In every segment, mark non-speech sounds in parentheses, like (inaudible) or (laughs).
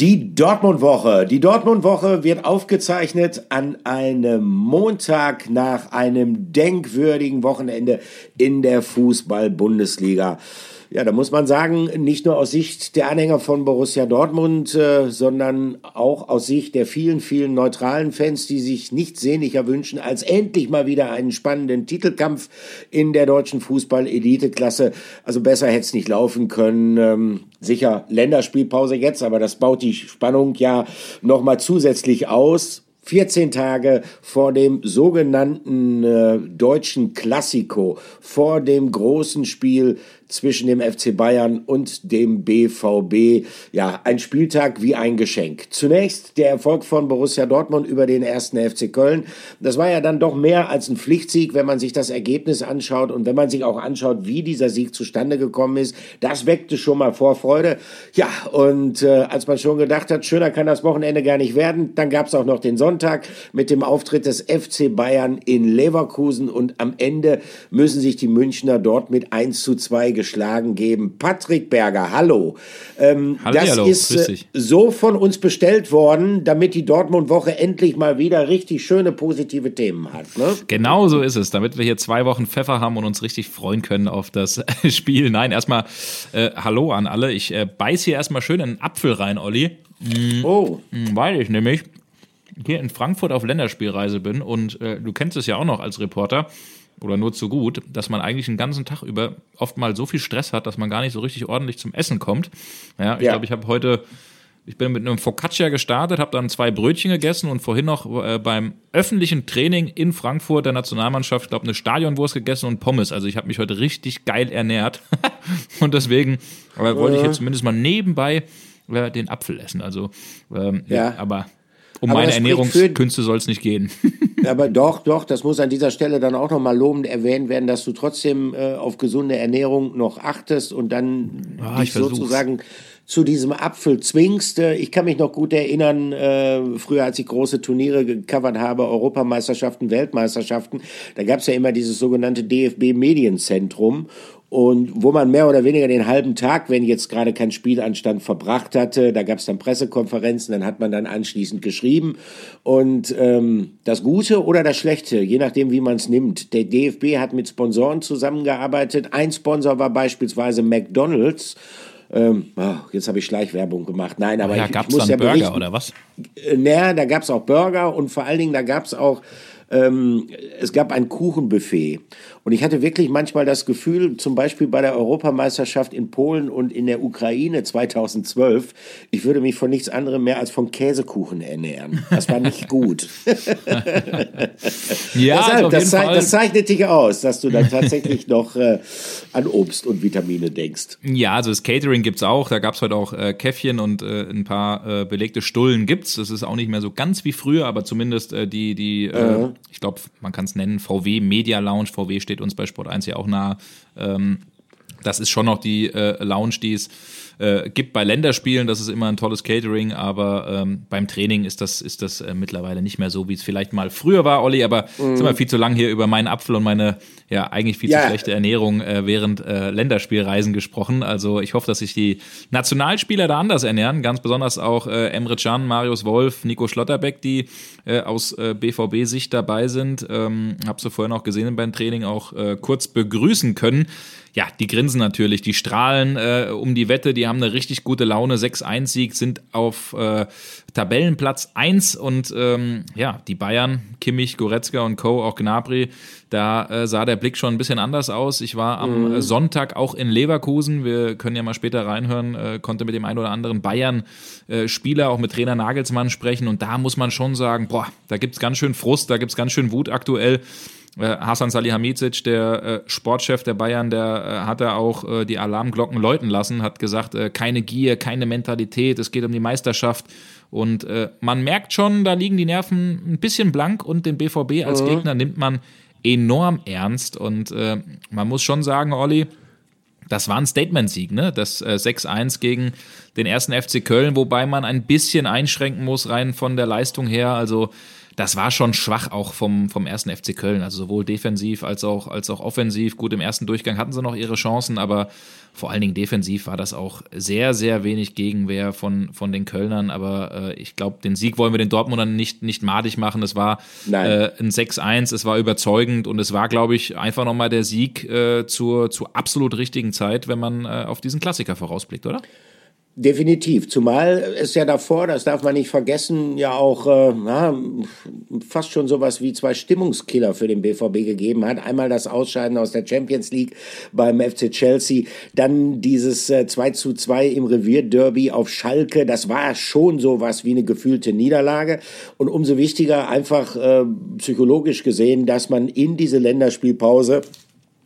Die Dortmund-Woche. Die Dortmund-Woche wird aufgezeichnet an einem Montag nach einem denkwürdigen Wochenende in der Fußball-Bundesliga. Ja, da muss man sagen, nicht nur aus Sicht der Anhänger von Borussia Dortmund, äh, sondern auch aus Sicht der vielen, vielen neutralen Fans, die sich nichts sehnlicher wünschen, als endlich mal wieder einen spannenden Titelkampf in der deutschen Fußball-Elite-Klasse. Also besser hätte es nicht laufen können. Ähm, sicher Länderspielpause jetzt, aber das baut die Spannung ja nochmal zusätzlich aus. 14 Tage vor dem sogenannten äh, deutschen Klassiko, vor dem großen Spiel zwischen dem FC Bayern und dem BVB. Ja, ein Spieltag wie ein Geschenk. Zunächst der Erfolg von Borussia Dortmund über den ersten FC Köln. Das war ja dann doch mehr als ein Pflichtsieg, wenn man sich das Ergebnis anschaut und wenn man sich auch anschaut, wie dieser Sieg zustande gekommen ist. Das weckte schon mal Vorfreude. Ja, und äh, als man schon gedacht hat, schöner kann das Wochenende gar nicht werden, dann gab es auch noch den Sonntag mit dem Auftritt des FC Bayern in Leverkusen und am Ende müssen sich die Münchner dort mit 1 zu 2 geschlagen geben. Patrick Berger, hallo. Ähm, hallo das hallo, ist äh, so von uns bestellt worden, damit die Dortmund-Woche endlich mal wieder richtig schöne positive Themen hat. Ne? Genau so ist es, damit wir hier zwei Wochen Pfeffer haben und uns richtig freuen können auf das (laughs) Spiel. Nein, erstmal äh, Hallo an alle. Ich äh, beiß hier erstmal schön einen Apfel rein, Olli. Mm, oh. Mm, weil ich nämlich hier in Frankfurt auf Länderspielreise bin und äh, du kennst es ja auch noch als Reporter oder nur zu gut, dass man eigentlich den ganzen Tag über oft mal so viel Stress hat, dass man gar nicht so richtig ordentlich zum Essen kommt. Ja, ich ja. glaube, ich habe heute, ich bin mit einem Focaccia gestartet, habe dann zwei Brötchen gegessen und vorhin noch äh, beim öffentlichen Training in Frankfurt der Nationalmannschaft, glaube eine Stadionwurst gegessen und Pommes. Also ich habe mich heute richtig geil ernährt (laughs) und deswegen aber wollte ich jetzt zumindest mal nebenbei äh, den Apfel essen. Also ähm, ja. aber um aber meine Ernährungskünste soll es nicht gehen. (laughs) aber doch, doch, das muss an dieser Stelle dann auch nochmal lobend erwähnt werden, dass du trotzdem äh, auf gesunde Ernährung noch achtest und dann ah, dich sozusagen zu diesem Apfel zwingst. Ich kann mich noch gut erinnern, äh, früher als ich große Turniere gecovert habe, Europameisterschaften, Weltmeisterschaften, da gab es ja immer dieses sogenannte DFB Medienzentrum und wo man mehr oder weniger den halben Tag, wenn jetzt gerade kein Spiel anstand, verbracht hatte. Da gab es dann Pressekonferenzen, dann hat man dann anschließend geschrieben. Und ähm, das Gute oder das Schlechte, je nachdem, wie man es nimmt. Der DFB hat mit Sponsoren zusammengearbeitet. Ein Sponsor war beispielsweise McDonald's. Ähm, oh, jetzt habe ich Schleichwerbung gemacht. Nein, aber ja, ich, ich muss dann ja Burger berichten. oder was? Äh, naja, da gab es auch Burger und vor allen Dingen, da gab es auch ähm, es gab ein Kuchenbuffet. Und ich hatte wirklich manchmal das Gefühl, zum Beispiel bei der Europameisterschaft in Polen und in der Ukraine 2012, ich würde mich von nichts anderem mehr als von Käsekuchen ernähren. Das war nicht gut. (laughs) ja, Deshalb, das, zei das, zeichnet dich aus, dass du dann tatsächlich noch äh, an Obst und Vitamine denkst. Ja, also das Catering gibt es auch. Da gab es heute auch äh, Käffchen und äh, ein paar äh, belegte Stullen gibt's. Das ist auch nicht mehr so ganz wie früher, aber zumindest äh, die, die äh, ich glaube, man kann es nennen, VW Media Lounge. VW steht uns bei Sport 1 ja auch nah. Ähm, das ist schon noch die äh, Lounge, die es äh, gibt bei Länderspielen, das ist immer ein tolles Catering, aber ähm, beim Training ist das, ist das äh, mittlerweile nicht mehr so, wie es vielleicht mal früher war, Olli, aber mm. sind wir viel zu lang hier über meinen Apfel und meine ja eigentlich viel ja. zu schlechte Ernährung äh, während äh, Länderspielreisen gesprochen. Also ich hoffe, dass sich die Nationalspieler da anders ernähren, ganz besonders auch äh, Emre Can, Marius Wolf, Nico Schlotterbeck, die äh, aus äh, BVB-Sicht dabei sind. Ähm, Habe sie vorhin auch gesehen beim Training auch äh, kurz begrüßen können ja, die grinsen natürlich, die strahlen äh, um die Wette, die haben eine richtig gute Laune. 6-1-Sieg sind auf äh, Tabellenplatz 1 und ähm, ja, die Bayern, Kimmich, Goretzka und Co., auch Gnabry, da äh, sah der Blick schon ein bisschen anders aus. Ich war am mhm. Sonntag auch in Leverkusen. Wir können ja mal später reinhören, äh, konnte mit dem einen oder anderen Bayern-Spieler, äh, auch mit Trainer Nagelsmann sprechen. Und da muss man schon sagen, boah, da gibt's ganz schön Frust, da gibt's ganz schön Wut aktuell. Äh, Hasan Salihamidzic, der äh, Sportchef der Bayern, der äh, hat da auch die Alarmglocken läuten lassen, hat gesagt, keine Gier, keine Mentalität, es geht um die Meisterschaft. Und man merkt schon, da liegen die Nerven ein bisschen blank und den BVB als mhm. Gegner nimmt man enorm ernst. Und man muss schon sagen, Olli, das war ein Statement-Sieg, ne? Das äh, 6-1 gegen den ersten FC Köln, wobei man ein bisschen einschränken muss, rein von der Leistung her. Also das war schon schwach auch vom, vom ersten FC Köln. Also sowohl defensiv als auch, als auch offensiv. Gut, im ersten Durchgang hatten sie noch ihre Chancen, aber vor allen Dingen defensiv war das auch sehr, sehr wenig Gegenwehr von, von den Kölnern. Aber äh, ich glaube, den Sieg wollen wir den Dortmundern nicht, nicht madig machen. Es war äh, ein 6-1, es war überzeugend und es war, glaube ich, einfach nochmal der Sieg äh, zur, zur absolut richtigen Zeit, wenn man äh, auf diesen Klassiker vorausblickt, oder? Definitiv, zumal es ja davor, das darf man nicht vergessen, ja auch äh, na, fast schon sowas wie zwei Stimmungskiller für den BVB gegeben hat. Einmal das Ausscheiden aus der Champions League beim FC Chelsea, dann dieses äh, 2 zu 2 im Revierderby auf Schalke. Das war schon sowas wie eine gefühlte Niederlage. Und umso wichtiger einfach äh, psychologisch gesehen, dass man in diese Länderspielpause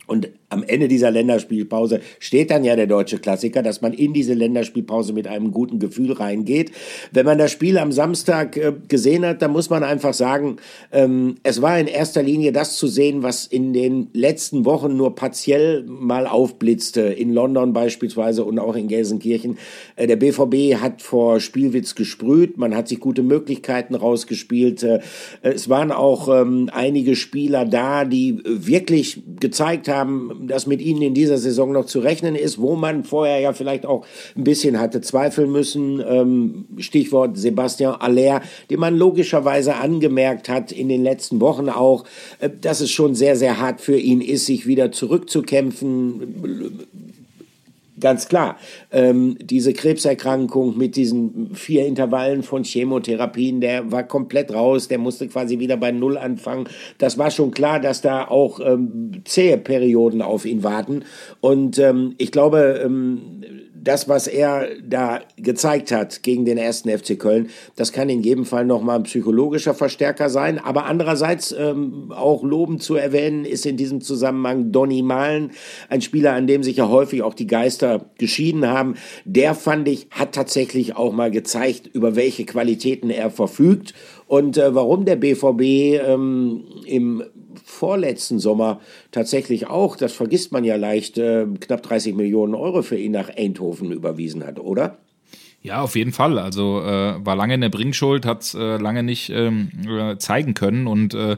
und am Ende dieser Länderspielpause steht dann ja der deutsche Klassiker, dass man in diese Länderspielpause mit einem guten Gefühl reingeht. Wenn man das Spiel am Samstag äh, gesehen hat, dann muss man einfach sagen, ähm, es war in erster Linie das zu sehen, was in den letzten Wochen nur partiell mal aufblitzte, in London beispielsweise und auch in Gelsenkirchen. Äh, der BVB hat vor Spielwitz gesprüht, man hat sich gute Möglichkeiten rausgespielt. Äh, es waren auch ähm, einige Spieler da, die wirklich gezeigt haben, dass mit ihnen in dieser Saison noch zu rechnen ist, wo man vorher ja vielleicht auch ein bisschen hatte zweifeln müssen. Ähm, Stichwort Sebastian Aller, den man logischerweise angemerkt hat in den letzten Wochen auch, äh, dass es schon sehr, sehr hart für ihn ist, sich wieder zurückzukämpfen ganz klar. Ähm, diese Krebserkrankung mit diesen vier Intervallen von Chemotherapien, der war komplett raus, der musste quasi wieder bei Null anfangen. Das war schon klar, dass da auch ähm, zähe Perioden auf ihn warten. Und ähm, ich glaube, ähm, das, was er da gezeigt hat gegen den ersten FC Köln, das kann in jedem Fall nochmal ein psychologischer Verstärker sein. Aber andererseits ähm, auch lobend zu erwähnen ist in diesem Zusammenhang Donny Malen, ein Spieler, an dem sich ja häufig auch die Geister geschieden haben. Der fand ich, hat tatsächlich auch mal gezeigt, über welche Qualitäten er verfügt und äh, warum der BVB ähm, im vorletzten Sommer tatsächlich auch, das vergisst man ja leicht, äh, knapp 30 Millionen Euro für ihn nach Eindhoven überwiesen hat, oder? Ja, auf jeden Fall. Also äh, war lange in der Bringschuld, hat es äh, lange nicht ähm, äh, zeigen können und äh,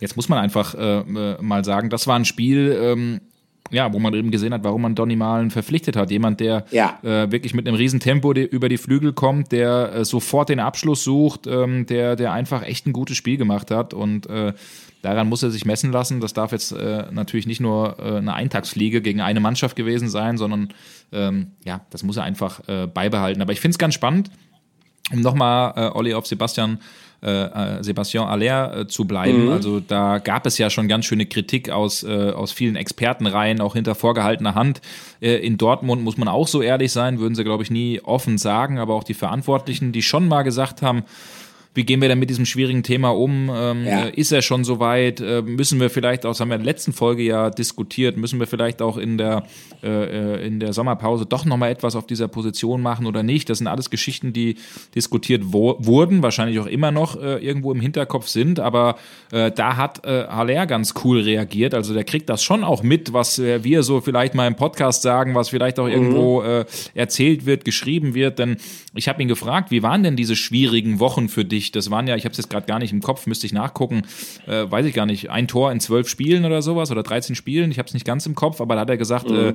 jetzt muss man einfach äh, mal sagen, das war ein Spiel, ähm, ja, wo man eben gesehen hat, warum man Donny Malen verpflichtet hat. Jemand, der ja. äh, wirklich mit einem riesen Tempo über die Flügel kommt, der äh, sofort den Abschluss sucht, ähm, der, der einfach echt ein gutes Spiel gemacht hat und äh, daran muss er sich messen lassen. Das darf jetzt äh, natürlich nicht nur äh, eine Eintagsfliege gegen eine Mannschaft gewesen sein, sondern ähm, ja, das muss er einfach äh, beibehalten. Aber ich finde es ganz spannend, um nochmal, äh, Olli, auf Sebastian äh, äh, Sebastian Aller äh, zu bleiben. Mhm. Also da gab es ja schon ganz schöne Kritik aus, äh, aus vielen Expertenreihen, auch hinter vorgehaltener Hand. Äh, in Dortmund muss man auch so ehrlich sein, würden sie, glaube ich, nie offen sagen, aber auch die Verantwortlichen, die schon mal gesagt haben, wie gehen wir denn mit diesem schwierigen Thema um? Ähm, ja. Äh, ist er schon so weit? Äh, müssen wir vielleicht auch, das haben wir in der letzten Folge ja diskutiert, müssen wir vielleicht auch in der, äh, äh in der Sommerpause doch nochmal etwas auf dieser Position machen oder nicht? Das sind alles Geschichten, die diskutiert wo, wurden, wahrscheinlich auch immer noch äh, irgendwo im Hinterkopf sind, aber äh, da hat äh, Haller ganz cool reagiert. Also der kriegt das schon auch mit, was wir so vielleicht mal im Podcast sagen, was vielleicht auch mhm. irgendwo äh, erzählt wird, geschrieben wird. Denn ich habe ihn gefragt, wie waren denn diese schwierigen Wochen für dich? Dich, das waren ja, ich habe es jetzt gerade gar nicht im Kopf, müsste ich nachgucken, äh, weiß ich gar nicht, ein Tor in zwölf Spielen oder sowas oder 13 Spielen, ich habe es nicht ganz im Kopf, aber da hat er gesagt, mhm. äh,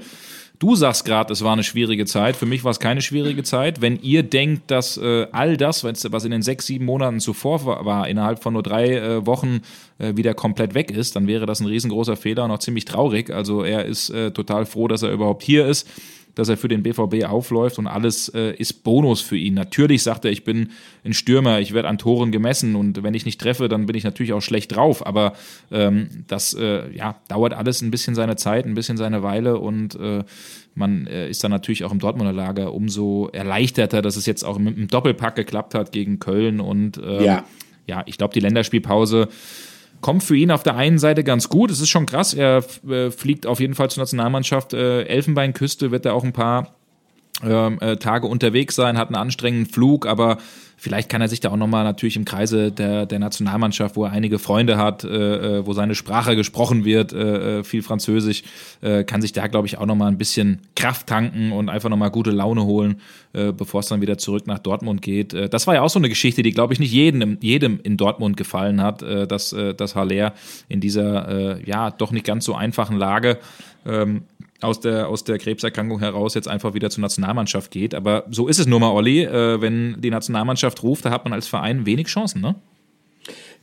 du sagst gerade, es war eine schwierige Zeit, für mich war es keine schwierige Zeit. Wenn ihr denkt, dass äh, all das, was in den sechs, sieben Monaten zuvor war, innerhalb von nur drei äh, Wochen äh, wieder komplett weg ist, dann wäre das ein riesengroßer Fehler und auch ziemlich traurig. Also er ist äh, total froh, dass er überhaupt hier ist dass er für den BVB aufläuft und alles äh, ist Bonus für ihn. Natürlich sagt er, ich bin ein Stürmer, ich werde an Toren gemessen und wenn ich nicht treffe, dann bin ich natürlich auch schlecht drauf. Aber ähm, das äh, ja, dauert alles ein bisschen seine Zeit, ein bisschen seine Weile und äh, man äh, ist dann natürlich auch im Dortmunder Lager umso erleichterter, dass es jetzt auch mit einem Doppelpack geklappt hat gegen Köln und ähm, ja. ja, ich glaube, die Länderspielpause kommt für ihn auf der einen Seite ganz gut. Es ist schon krass. Er äh, fliegt auf jeden Fall zur Nationalmannschaft. Äh, Elfenbeinküste wird er auch ein paar ähm, äh, Tage unterwegs sein, hat einen anstrengenden Flug, aber Vielleicht kann er sich da auch nochmal natürlich im Kreise der, der Nationalmannschaft, wo er einige Freunde hat, äh, äh, wo seine Sprache gesprochen wird, äh, äh, viel Französisch, äh, kann sich da, glaube ich, auch nochmal ein bisschen Kraft tanken und einfach nochmal gute Laune holen, äh, bevor es dann wieder zurück nach Dortmund geht. Äh, das war ja auch so eine Geschichte, die, glaube ich, nicht jedem, jedem in Dortmund gefallen hat, äh, dass, äh, dass Haller in dieser, äh, ja, doch nicht ganz so einfachen Lage ähm, aus der, aus der Krebserkrankung heraus jetzt einfach wieder zur Nationalmannschaft geht. Aber so ist es nur mal, Olli. Äh, wenn die Nationalmannschaft ruft, da hat man als Verein wenig Chancen, ne?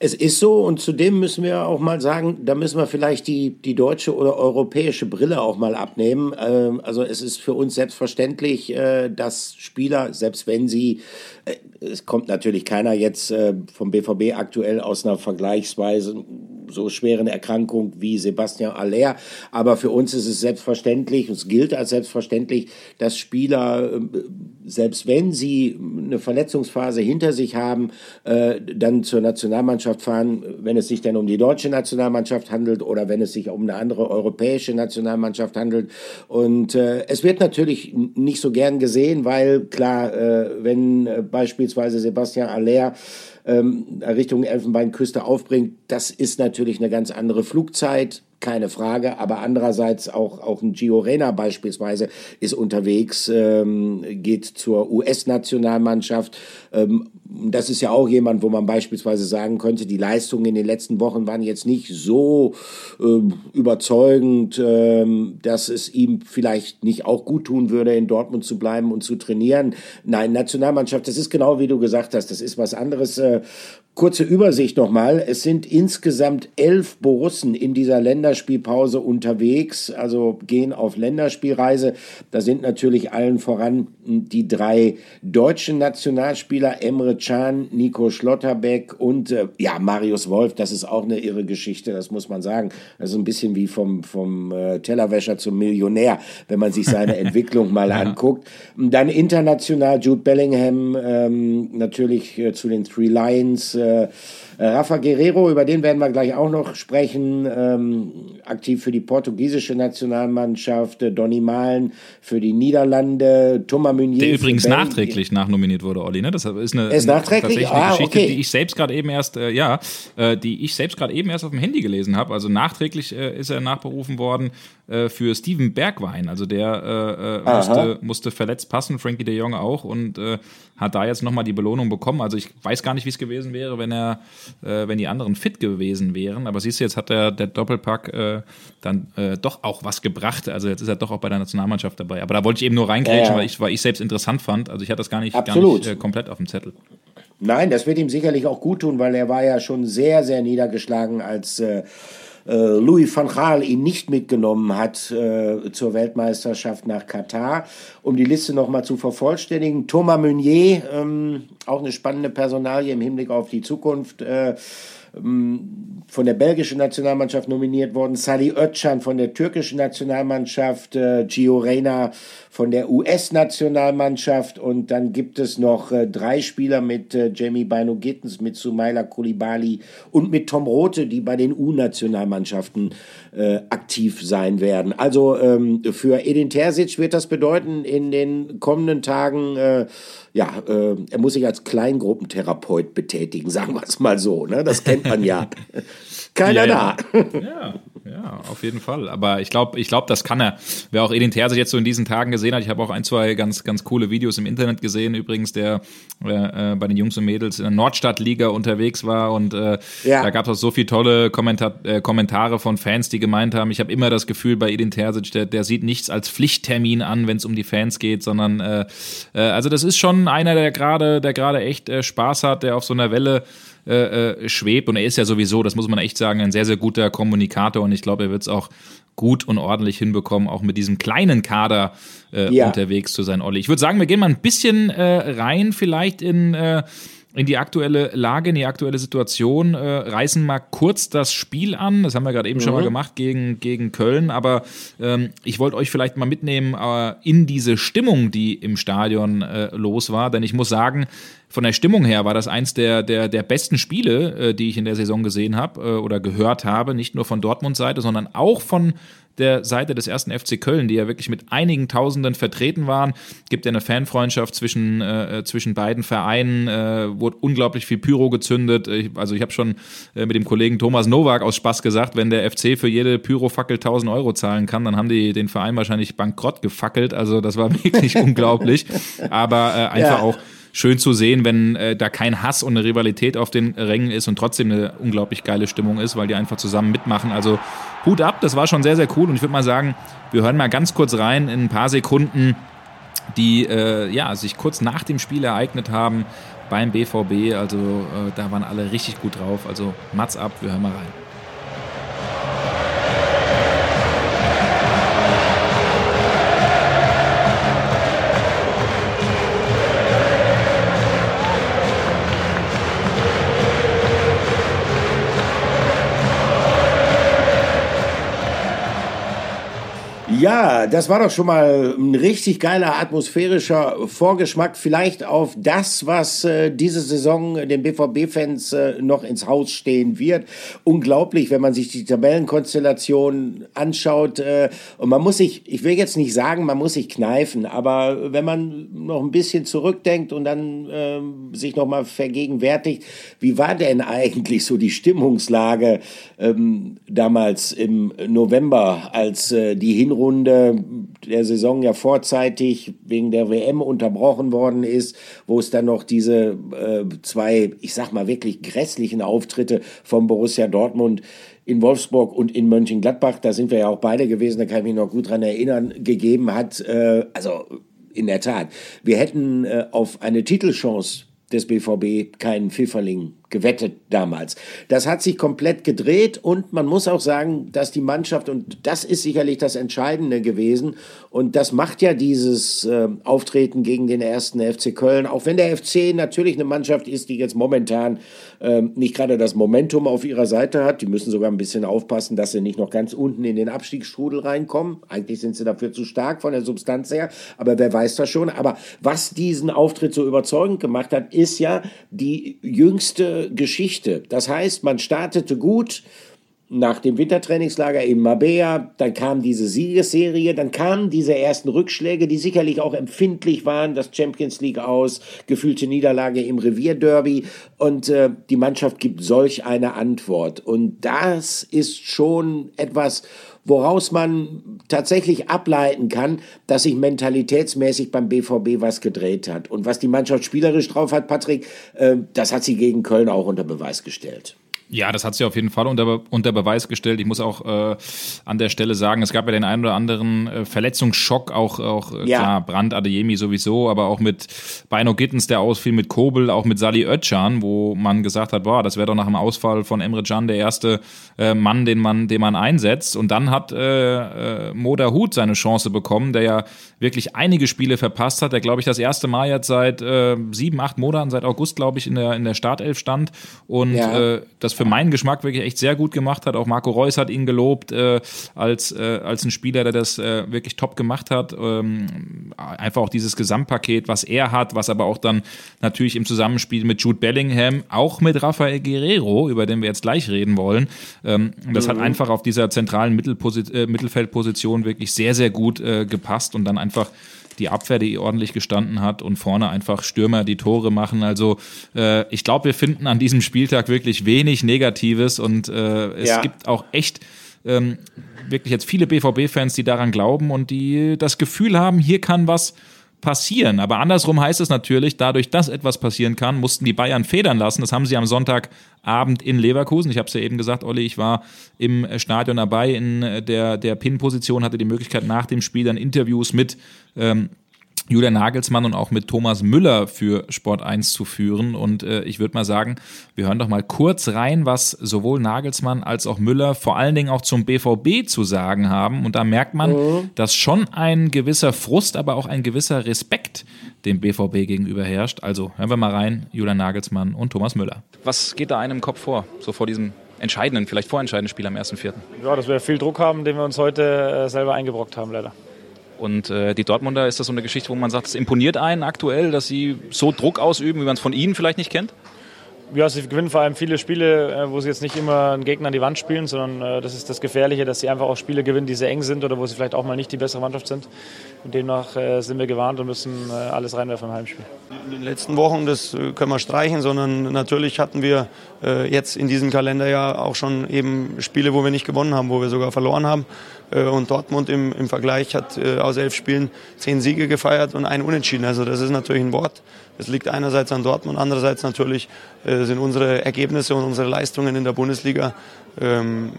Es ist so und zudem müssen wir auch mal sagen, da müssen wir vielleicht die, die deutsche oder europäische Brille auch mal abnehmen. Ähm, also es ist für uns selbstverständlich, äh, dass Spieler, selbst wenn sie, äh, es kommt natürlich keiner jetzt äh, vom BVB aktuell aus einer vergleichsweise so schweren Erkrankung wie Sebastian Aller, aber für uns ist es selbstverständlich, es gilt als selbstverständlich, dass Spieler, selbst wenn sie eine Verletzungsphase hinter sich haben, dann zur Nationalmannschaft fahren, wenn es sich dann um die deutsche Nationalmannschaft handelt oder wenn es sich um eine andere europäische Nationalmannschaft handelt. Und äh, es wird natürlich nicht so gern gesehen, weil klar, äh, wenn äh, beispielsweise Sebastian Aller ähm, Richtung Elfenbeinküste aufbringt, das ist natürlich eine ganz andere Flugzeit keine Frage. Aber andererseits auch, auch ein Gio Reyna beispielsweise ist unterwegs, ähm, geht zur US-Nationalmannschaft. Ähm, das ist ja auch jemand, wo man beispielsweise sagen könnte, die Leistungen in den letzten Wochen waren jetzt nicht so ähm, überzeugend, ähm, dass es ihm vielleicht nicht auch gut tun würde, in Dortmund zu bleiben und zu trainieren. Nein, Nationalmannschaft, das ist genau wie du gesagt hast, das ist was anderes. Äh, Kurze Übersicht nochmal. Es sind insgesamt elf Borussen in dieser Länderspielpause unterwegs, also gehen auf Länderspielreise. Da sind natürlich allen voran die drei deutschen Nationalspieler, Emre Can, Nico Schlotterbeck und äh, ja, Marius Wolf. Das ist auch eine irre Geschichte, das muss man sagen. Das ist ein bisschen wie vom, vom äh, Tellerwäscher zum Millionär, wenn man sich seine (laughs) Entwicklung mal anguckt. Dann international Jude Bellingham, ähm, natürlich äh, zu den Three Lions äh, Rafa Guerrero, über den werden wir gleich auch noch sprechen, ähm, aktiv für die portugiesische Nationalmannschaft, äh, Donny Malen für die Niederlande, Thomas Meunier. Der übrigens nachträglich nachnominiert wurde, Olli, ne? Das ist eine, ist nachträglich? eine ah, Geschichte, okay. die ich selbst gerade eben erst, äh, ja, äh, die ich selbst gerade eben erst auf dem Handy gelesen habe. Also nachträglich äh, ist er nachberufen worden äh, für Steven Bergwein. Also der äh, musste, musste verletzt passen, Frankie de Jong auch und hat da jetzt nochmal die Belohnung bekommen. Also ich weiß gar nicht, wie es gewesen wäre, wenn er, äh, wenn die anderen fit gewesen wären. Aber siehst du, jetzt hat der, der Doppelpack äh, dann äh, doch auch was gebracht. Also jetzt ist er doch auch bei der Nationalmannschaft dabei. Aber da wollte ich eben nur reinkrätschen, ja, ja. weil ich weil ich selbst interessant fand. Also ich hatte das gar nicht, gar nicht äh, komplett auf dem Zettel. Nein, das wird ihm sicherlich auch gut tun, weil er war ja schon sehr, sehr niedergeschlagen als äh, äh, Louis van Gaal ihn nicht mitgenommen hat äh, zur Weltmeisterschaft nach Katar. Um die Liste nochmal zu vervollständigen, Thomas Meunier, ähm, auch eine spannende Personalie im Hinblick auf die Zukunft. Äh, ähm, von der belgischen Nationalmannschaft nominiert worden, Sali Özcan von der türkischen Nationalmannschaft, äh, Gio Reyna von der US-Nationalmannschaft und dann gibt es noch äh, drei Spieler mit äh, Jamie Bino Gittens, mit Sumaila Koulibaly und mit Tom Rote, die bei den U-Nationalmannschaften aktiv sein werden. Also ähm, für Edin Terzic wird das bedeuten, in den kommenden Tagen, äh, ja, äh, er muss sich als Kleingruppentherapeut betätigen, (laughs) sagen wir es mal so. Ne? Das kennt man ja. (laughs) Keiner ja, da. Ja. Ja, auf jeden Fall. Aber ich glaube, ich glaube, das kann er. Wer auch Edin Terzic jetzt so in diesen Tagen gesehen hat, ich habe auch ein, zwei ganz, ganz coole Videos im Internet gesehen, übrigens, der äh, äh bei den Jungs und Mädels in der Nordstadtliga unterwegs war und äh, ja. da gab es auch so viele tolle Kommentar äh, Kommentare von Fans, die gemeint haben, ich habe immer das Gefühl bei Edin Terzic, der, der sieht nichts als Pflichttermin an, wenn es um die Fans geht, sondern äh, äh, also das ist schon einer, der gerade, der gerade echt äh, Spaß hat, der auf so einer Welle äh, äh, schwebt. Und er ist ja sowieso, das muss man echt sagen, ein sehr, sehr guter Kommunikator. Und ich glaube, er wird es auch gut und ordentlich hinbekommen, auch mit diesem kleinen Kader äh, ja. unterwegs zu sein, Olli. Ich würde sagen, wir gehen mal ein bisschen äh, rein, vielleicht in äh, in die aktuelle Lage, in die aktuelle Situation, äh, reißen mal kurz das Spiel an. Das haben wir gerade eben mhm. schon mal mhm. gemacht gegen, gegen Köln. Aber ähm, ich wollte euch vielleicht mal mitnehmen äh, in diese Stimmung, die im Stadion äh, los war. Denn ich muss sagen, von der Stimmung her war das eins der, der, der besten Spiele, äh, die ich in der Saison gesehen habe äh, oder gehört habe. Nicht nur von Dortmunds Seite, sondern auch von der Seite des ersten FC Köln, die ja wirklich mit einigen Tausenden vertreten waren. Gibt ja eine Fanfreundschaft zwischen, äh, zwischen beiden Vereinen, äh, wurde unglaublich viel Pyro gezündet. Ich, also ich habe schon äh, mit dem Kollegen Thomas Nowak aus Spaß gesagt, wenn der FC für jede Pyrofackel 1000 Euro zahlen kann, dann haben die den Verein wahrscheinlich bankrott gefackelt. Also das war (laughs) wirklich unglaublich. Aber äh, einfach ja. auch schön zu sehen, wenn äh, da kein Hass und eine Rivalität auf den Rängen ist und trotzdem eine unglaublich geile Stimmung ist, weil die einfach zusammen mitmachen. Also Hut ab, das war schon sehr, sehr cool. Und ich würde mal sagen, wir hören mal ganz kurz rein in ein paar Sekunden, die äh, ja, sich kurz nach dem Spiel ereignet haben beim BVB. Also äh, da waren alle richtig gut drauf. Also Mats ab, wir hören mal rein. Ja, das war doch schon mal ein richtig geiler atmosphärischer Vorgeschmack, vielleicht auf das, was äh, diese Saison den BVB-Fans äh, noch ins Haus stehen wird. Unglaublich, wenn man sich die Tabellenkonstellation anschaut. Äh, und man muss sich, ich will jetzt nicht sagen, man muss sich kneifen, aber wenn man noch ein bisschen zurückdenkt und dann ähm, sich noch mal vergegenwärtigt, wie war denn (laughs) eigentlich so die Stimmungslage ähm, damals im November, als äh, die Hinrunde Runde der Saison ja vorzeitig wegen der WM unterbrochen worden ist, wo es dann noch diese äh, zwei, ich sag mal wirklich grässlichen Auftritte von Borussia Dortmund in Wolfsburg und in Mönchengladbach, da sind wir ja auch beide gewesen, da kann ich mich noch gut dran erinnern, gegeben hat. Äh, also in der Tat, wir hätten äh, auf eine Titelchance des BVB keinen Pfifferling gewettet damals. Das hat sich komplett gedreht und man muss auch sagen, dass die Mannschaft, und das ist sicherlich das Entscheidende gewesen, und das macht ja dieses äh, Auftreten gegen den ersten FC Köln, auch wenn der FC natürlich eine Mannschaft ist, die jetzt momentan äh, nicht gerade das Momentum auf ihrer Seite hat. Die müssen sogar ein bisschen aufpassen, dass sie nicht noch ganz unten in den Abstiegsstrudel reinkommen. Eigentlich sind sie dafür zu stark von der Substanz her, aber wer weiß das schon. Aber was diesen Auftritt so überzeugend gemacht hat, ist ja die jüngste Geschichte. Das heißt, man startete gut nach dem Wintertrainingslager in Mabea, dann kam diese Siegesserie, dann kamen diese ersten Rückschläge, die sicherlich auch empfindlich waren, das Champions League aus, gefühlte Niederlage im Revierderby und äh, die Mannschaft gibt solch eine Antwort und das ist schon etwas, woraus man tatsächlich ableiten kann, dass sich mentalitätsmäßig beim BVB was gedreht hat. Und was die Mannschaft spielerisch drauf hat, Patrick, äh, das hat sie gegen Köln auch unter Beweis gestellt. Ja, das hat sie auf jeden Fall unter, unter Beweis gestellt. Ich muss auch äh, an der Stelle sagen, es gab ja den einen oder anderen äh, Verletzungsschock, auch, auch äh, ja. klar, Brand Adeyemi sowieso, aber auch mit Beino Gittens, der ausfiel, mit Kobel, auch mit Sali Özcan, wo man gesagt hat, boah, das wäre doch nach dem Ausfall von Emre Can der erste äh, Mann, den man, den man einsetzt. Und dann hat äh, äh, Moda Hut seine Chance bekommen, der ja wirklich einige Spiele verpasst hat, der, glaube ich, das erste Mal jetzt seit äh, sieben, acht Monaten, seit August, glaube ich, in der, in der Startelf stand. Und ja. äh, das für meinen Geschmack wirklich echt sehr gut gemacht hat. Auch Marco Reus hat ihn gelobt äh, als, äh, als ein Spieler, der das äh, wirklich top gemacht hat. Ähm, einfach auch dieses Gesamtpaket, was er hat, was aber auch dann natürlich im Zusammenspiel mit Jude Bellingham, auch mit Rafael Guerrero, über den wir jetzt gleich reden wollen, ähm, das mhm. hat einfach auf dieser zentralen Mittelposi äh, Mittelfeldposition wirklich sehr, sehr gut äh, gepasst und dann einfach die Abwehr, die ordentlich gestanden hat und vorne einfach Stürmer die Tore machen. Also äh, ich glaube, wir finden an diesem Spieltag wirklich wenig Negatives und äh, es ja. gibt auch echt ähm, wirklich jetzt viele BVB-Fans, die daran glauben und die das Gefühl haben, hier kann was passieren. Aber andersrum heißt es natürlich, dadurch, dass etwas passieren kann, mussten die Bayern federn lassen. Das haben sie am Sonntagabend in Leverkusen. Ich habe es ja eben gesagt, Olli, ich war im Stadion dabei in der, der Pin-Position, hatte die Möglichkeit nach dem Spiel dann Interviews mit ähm, Julian Nagelsmann und auch mit Thomas Müller für Sport 1 zu führen. Und äh, ich würde mal sagen, wir hören doch mal kurz rein, was sowohl Nagelsmann als auch Müller vor allen Dingen auch zum BVB zu sagen haben. Und da merkt man, mhm. dass schon ein gewisser Frust, aber auch ein gewisser Respekt dem BVB gegenüber herrscht. Also hören wir mal rein, Julian Nagelsmann und Thomas Müller. Was geht da einem im Kopf vor, so vor diesem entscheidenden, vielleicht vorentscheidenden Spiel am 1.4.? Ja, dass wir viel Druck haben, den wir uns heute äh, selber eingebrockt haben, leider. Und äh, die Dortmunder, ist das so eine Geschichte, wo man sagt, es imponiert einen aktuell, dass sie so Druck ausüben, wie man es von ihnen vielleicht nicht kennt? Ja, sie gewinnen vor allem viele Spiele, äh, wo sie jetzt nicht immer einen Gegner an die Wand spielen, sondern äh, das ist das Gefährliche, dass sie einfach auch Spiele gewinnen, die sehr eng sind oder wo sie vielleicht auch mal nicht die bessere Mannschaft sind. Und demnach äh, sind wir gewarnt und müssen alles reinwerfen im Heimspiel. In den letzten Wochen, das können wir streichen, sondern natürlich hatten wir jetzt in diesem Kalenderjahr auch schon eben Spiele, wo wir nicht gewonnen haben, wo wir sogar verloren haben. Und Dortmund im, im Vergleich hat aus elf Spielen zehn Siege gefeiert und ein Unentschieden. Also das ist natürlich ein Wort. Es liegt einerseits an Dortmund, andererseits natürlich äh, sind unsere Ergebnisse und unsere Leistungen in der Bundesliga ähm,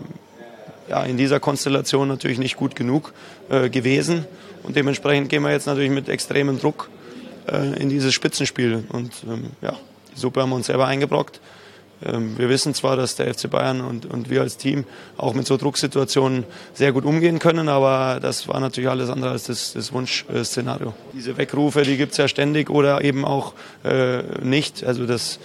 ja, in dieser Konstellation natürlich nicht gut genug äh, gewesen. Und dementsprechend gehen wir jetzt natürlich mit extremem Druck äh, in dieses Spitzenspiel. Und ähm, ja, die Suppe haben wir uns selber eingebrockt. Ähm, wir wissen zwar, dass der FC Bayern und, und wir als Team auch mit so Drucksituationen sehr gut umgehen können, aber das war natürlich alles andere als das, das Wunschszenario. Diese Weckrufe, die gibt es ja ständig oder eben auch äh, nicht. Also das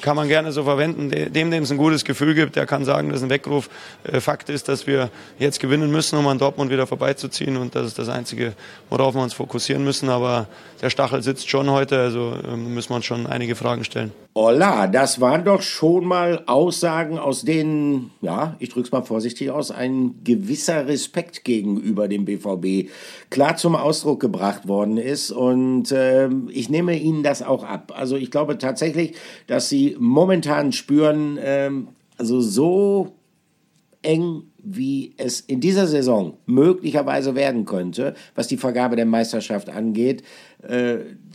kann man gerne so verwenden. Dem, dem es ein gutes Gefühl gibt, der kann sagen, dass ein Weckruf äh, Fakt ist, dass wir jetzt gewinnen müssen, um an Dortmund wieder vorbeizuziehen. Und das ist das Einzige, worauf wir uns fokussieren müssen. Aber der Stachel sitzt schon heute, also ähm, müssen wir uns schon einige Fragen stellen. Hola, das waren doch schon mal Aussagen, aus denen, ja, ich drück's mal vorsichtig aus, ein gewisser Respekt gegenüber dem BVB klar zum Ausdruck gebracht worden ist. Und äh, ich nehme Ihnen das auch ab. Also ich glaube tatsächlich, dass Sie momentan spüren, äh, also so eng wie es in dieser Saison möglicherweise werden könnte, was die Vergabe der Meisterschaft angeht,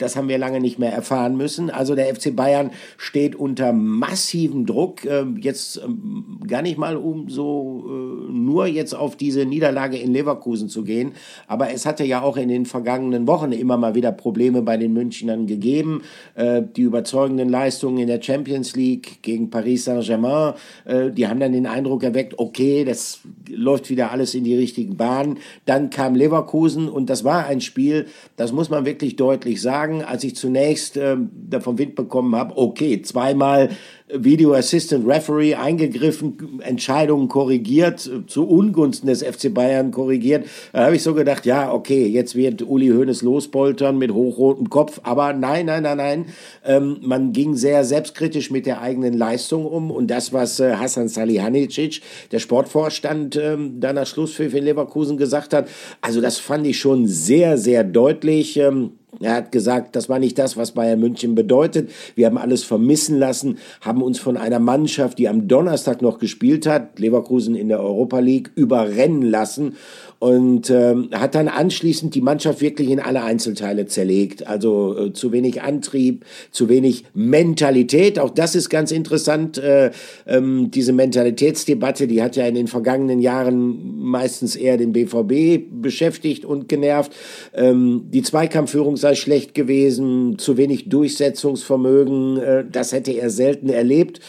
das haben wir lange nicht mehr erfahren müssen. Also der FC Bayern steht unter massivem Druck. Ähm, jetzt ähm, gar nicht mal um so äh, nur jetzt auf diese Niederlage in Leverkusen zu gehen. Aber es hatte ja auch in den vergangenen Wochen immer mal wieder Probleme bei den Münchnern gegeben. Äh, die überzeugenden Leistungen in der Champions League gegen Paris Saint-Germain, die haben dann den Eindruck erweckt, okay, das läuft wieder alles in die richtigen Bahnen. Dann kam Leverkusen und das war ein Spiel, das muss man wirklich deutlich sagen, als ich zunächst äh, davon Wind bekommen habe, okay, zweimal Video Assistant Referee eingegriffen, Entscheidungen korrigiert, zu Ungunsten des FC Bayern korrigiert. Da habe ich so gedacht, ja, okay, jetzt wird Uli Hoeneß lospoltern mit hochrotem Kopf. Aber nein, nein, nein, nein. Ähm, man ging sehr selbstkritisch mit der eigenen Leistung um. Und das, was äh, Hassan Salihamidzic, der Sportvorstand, ähm, dann nach Schlusspfiff in Leverkusen gesagt hat, also das fand ich schon sehr, sehr deutlich. Ähm, er hat gesagt, das war nicht das, was Bayern München bedeutet. Wir haben alles vermissen lassen, haben uns von einer Mannschaft, die am Donnerstag noch gespielt hat, Leverkusen in der Europa League, überrennen lassen und ähm, hat dann anschließend die Mannschaft wirklich in alle Einzelteile zerlegt. Also äh, zu wenig Antrieb, zu wenig Mentalität. Auch das ist ganz interessant. Äh, ähm, diese Mentalitätsdebatte, die hat ja in den vergangenen Jahren meistens eher den BVB beschäftigt und genervt. Ähm, die Zweikampfführung sei schlecht gewesen, zu wenig Durchsetzungsvermögen. Äh, das hätte er selten erlebt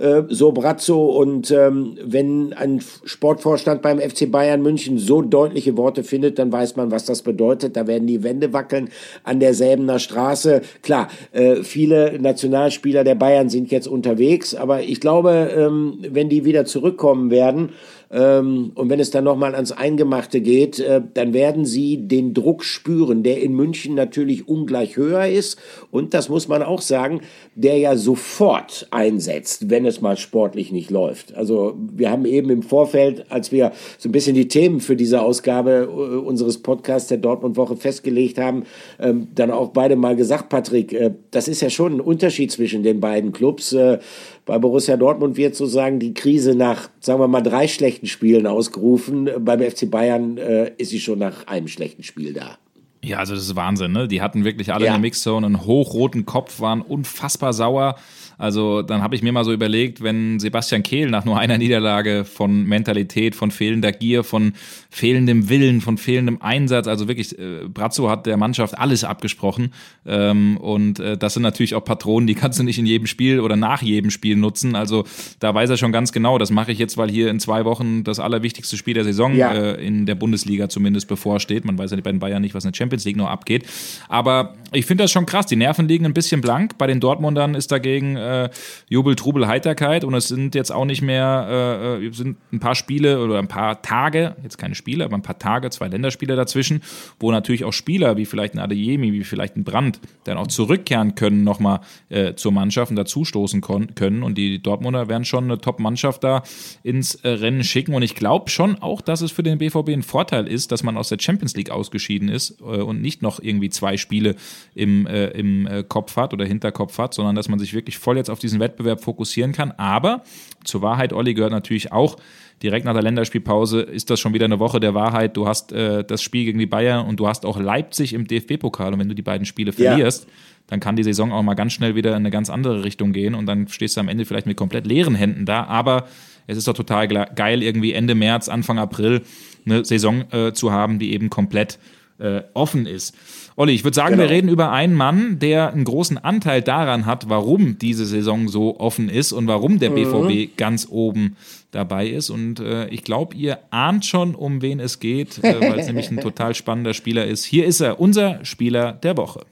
äh, so Brazzo. Und ähm, wenn ein Sportvorstand beim FC Bayern München so deutliche Worte findet, dann weiß man, was das bedeutet. Da werden die Wände wackeln an der Straße. Klar, äh, viele Nationalspieler der Bayern sind jetzt unterwegs, aber ich glaube, ähm, wenn die wieder zurückkommen werden, ähm, und wenn es dann nochmal ans Eingemachte geht, äh, dann werden sie den Druck spüren, der in München natürlich ungleich höher ist. Und das muss man auch sagen, der ja sofort einsetzt, wenn es mal sportlich nicht läuft. Also wir haben eben im Vorfeld, als wir so ein bisschen die Themen für diese Ausgabe äh, unseres Podcasts der Dortmund-Woche festgelegt haben, ähm, dann auch beide mal gesagt, Patrick, äh, das ist ja schon ein Unterschied zwischen den beiden Clubs. Bei Borussia Dortmund wird sozusagen die Krise nach, sagen wir mal, drei schlechten Spielen ausgerufen. Beim FC Bayern äh, ist sie schon nach einem schlechten Spiel da. Ja, also das ist Wahnsinn, ne? Die hatten wirklich alle ja. eine Mixzone, einen hochroten Kopf, waren unfassbar sauer. Also dann habe ich mir mal so überlegt, wenn Sebastian Kehl nach nur einer Niederlage von Mentalität, von fehlender Gier, von fehlendem Willen, von fehlendem Einsatz, also wirklich, äh, Brazzo hat der Mannschaft alles abgesprochen. Ähm, und äh, das sind natürlich auch Patronen, die kannst du nicht in jedem Spiel oder nach jedem Spiel nutzen. Also da weiß er schon ganz genau, das mache ich jetzt, weil hier in zwei Wochen das allerwichtigste Spiel der Saison ja. äh, in der Bundesliga zumindest bevorsteht. Man weiß ja bei den Bayern nicht, was in der Champions League noch abgeht. Aber Ich finde das schon krass. Die Nerven liegen ein bisschen blank. Bei den Dortmundern ist dagegen äh, Jubel, Trubel, Heiterkeit. Und es sind jetzt auch nicht mehr, äh, äh, sind ein paar Spiele oder ein paar Tage, jetzt keine Spiele, aber ein paar Tage, zwei Länderspiele dazwischen, wo natürlich auch Spieler wie vielleicht ein Adeyemi, wie vielleicht ein Brand, dann auch zurückkehren können nochmal äh, zur Mannschaft und dazustoßen können. Und die Dortmunder werden schon eine Top-Mannschaft da ins äh, Rennen schicken. Und ich glaube schon auch, dass es für den BVB ein Vorteil ist, dass man aus der Champions League ausgeschieden ist äh, und nicht noch irgendwie zwei Spiele im, äh, im äh, Kopf hat oder Hinterkopf hat, sondern dass man sich wirklich voll jetzt auf diesen Wettbewerb fokussieren kann. Aber zur Wahrheit, Olli, gehört natürlich auch, direkt nach der Länderspielpause ist das schon wieder eine Woche der Wahrheit. Du hast äh, das Spiel gegen die Bayern und du hast auch Leipzig im DFB-Pokal. Und wenn du die beiden Spiele verlierst, ja. dann kann die Saison auch mal ganz schnell wieder in eine ganz andere Richtung gehen und dann stehst du am Ende vielleicht mit komplett leeren Händen da. Aber es ist doch total geil, irgendwie Ende März, Anfang April eine Saison äh, zu haben, die eben komplett äh, offen ist. Olli, ich würde sagen, genau. wir reden über einen Mann, der einen großen Anteil daran hat, warum diese Saison so offen ist und warum der BVB mhm. ganz oben dabei ist. Und äh, ich glaube, ihr ahnt schon, um wen es geht, äh, weil es nämlich ein (laughs) total spannender Spieler ist. Hier ist er, unser Spieler der Woche.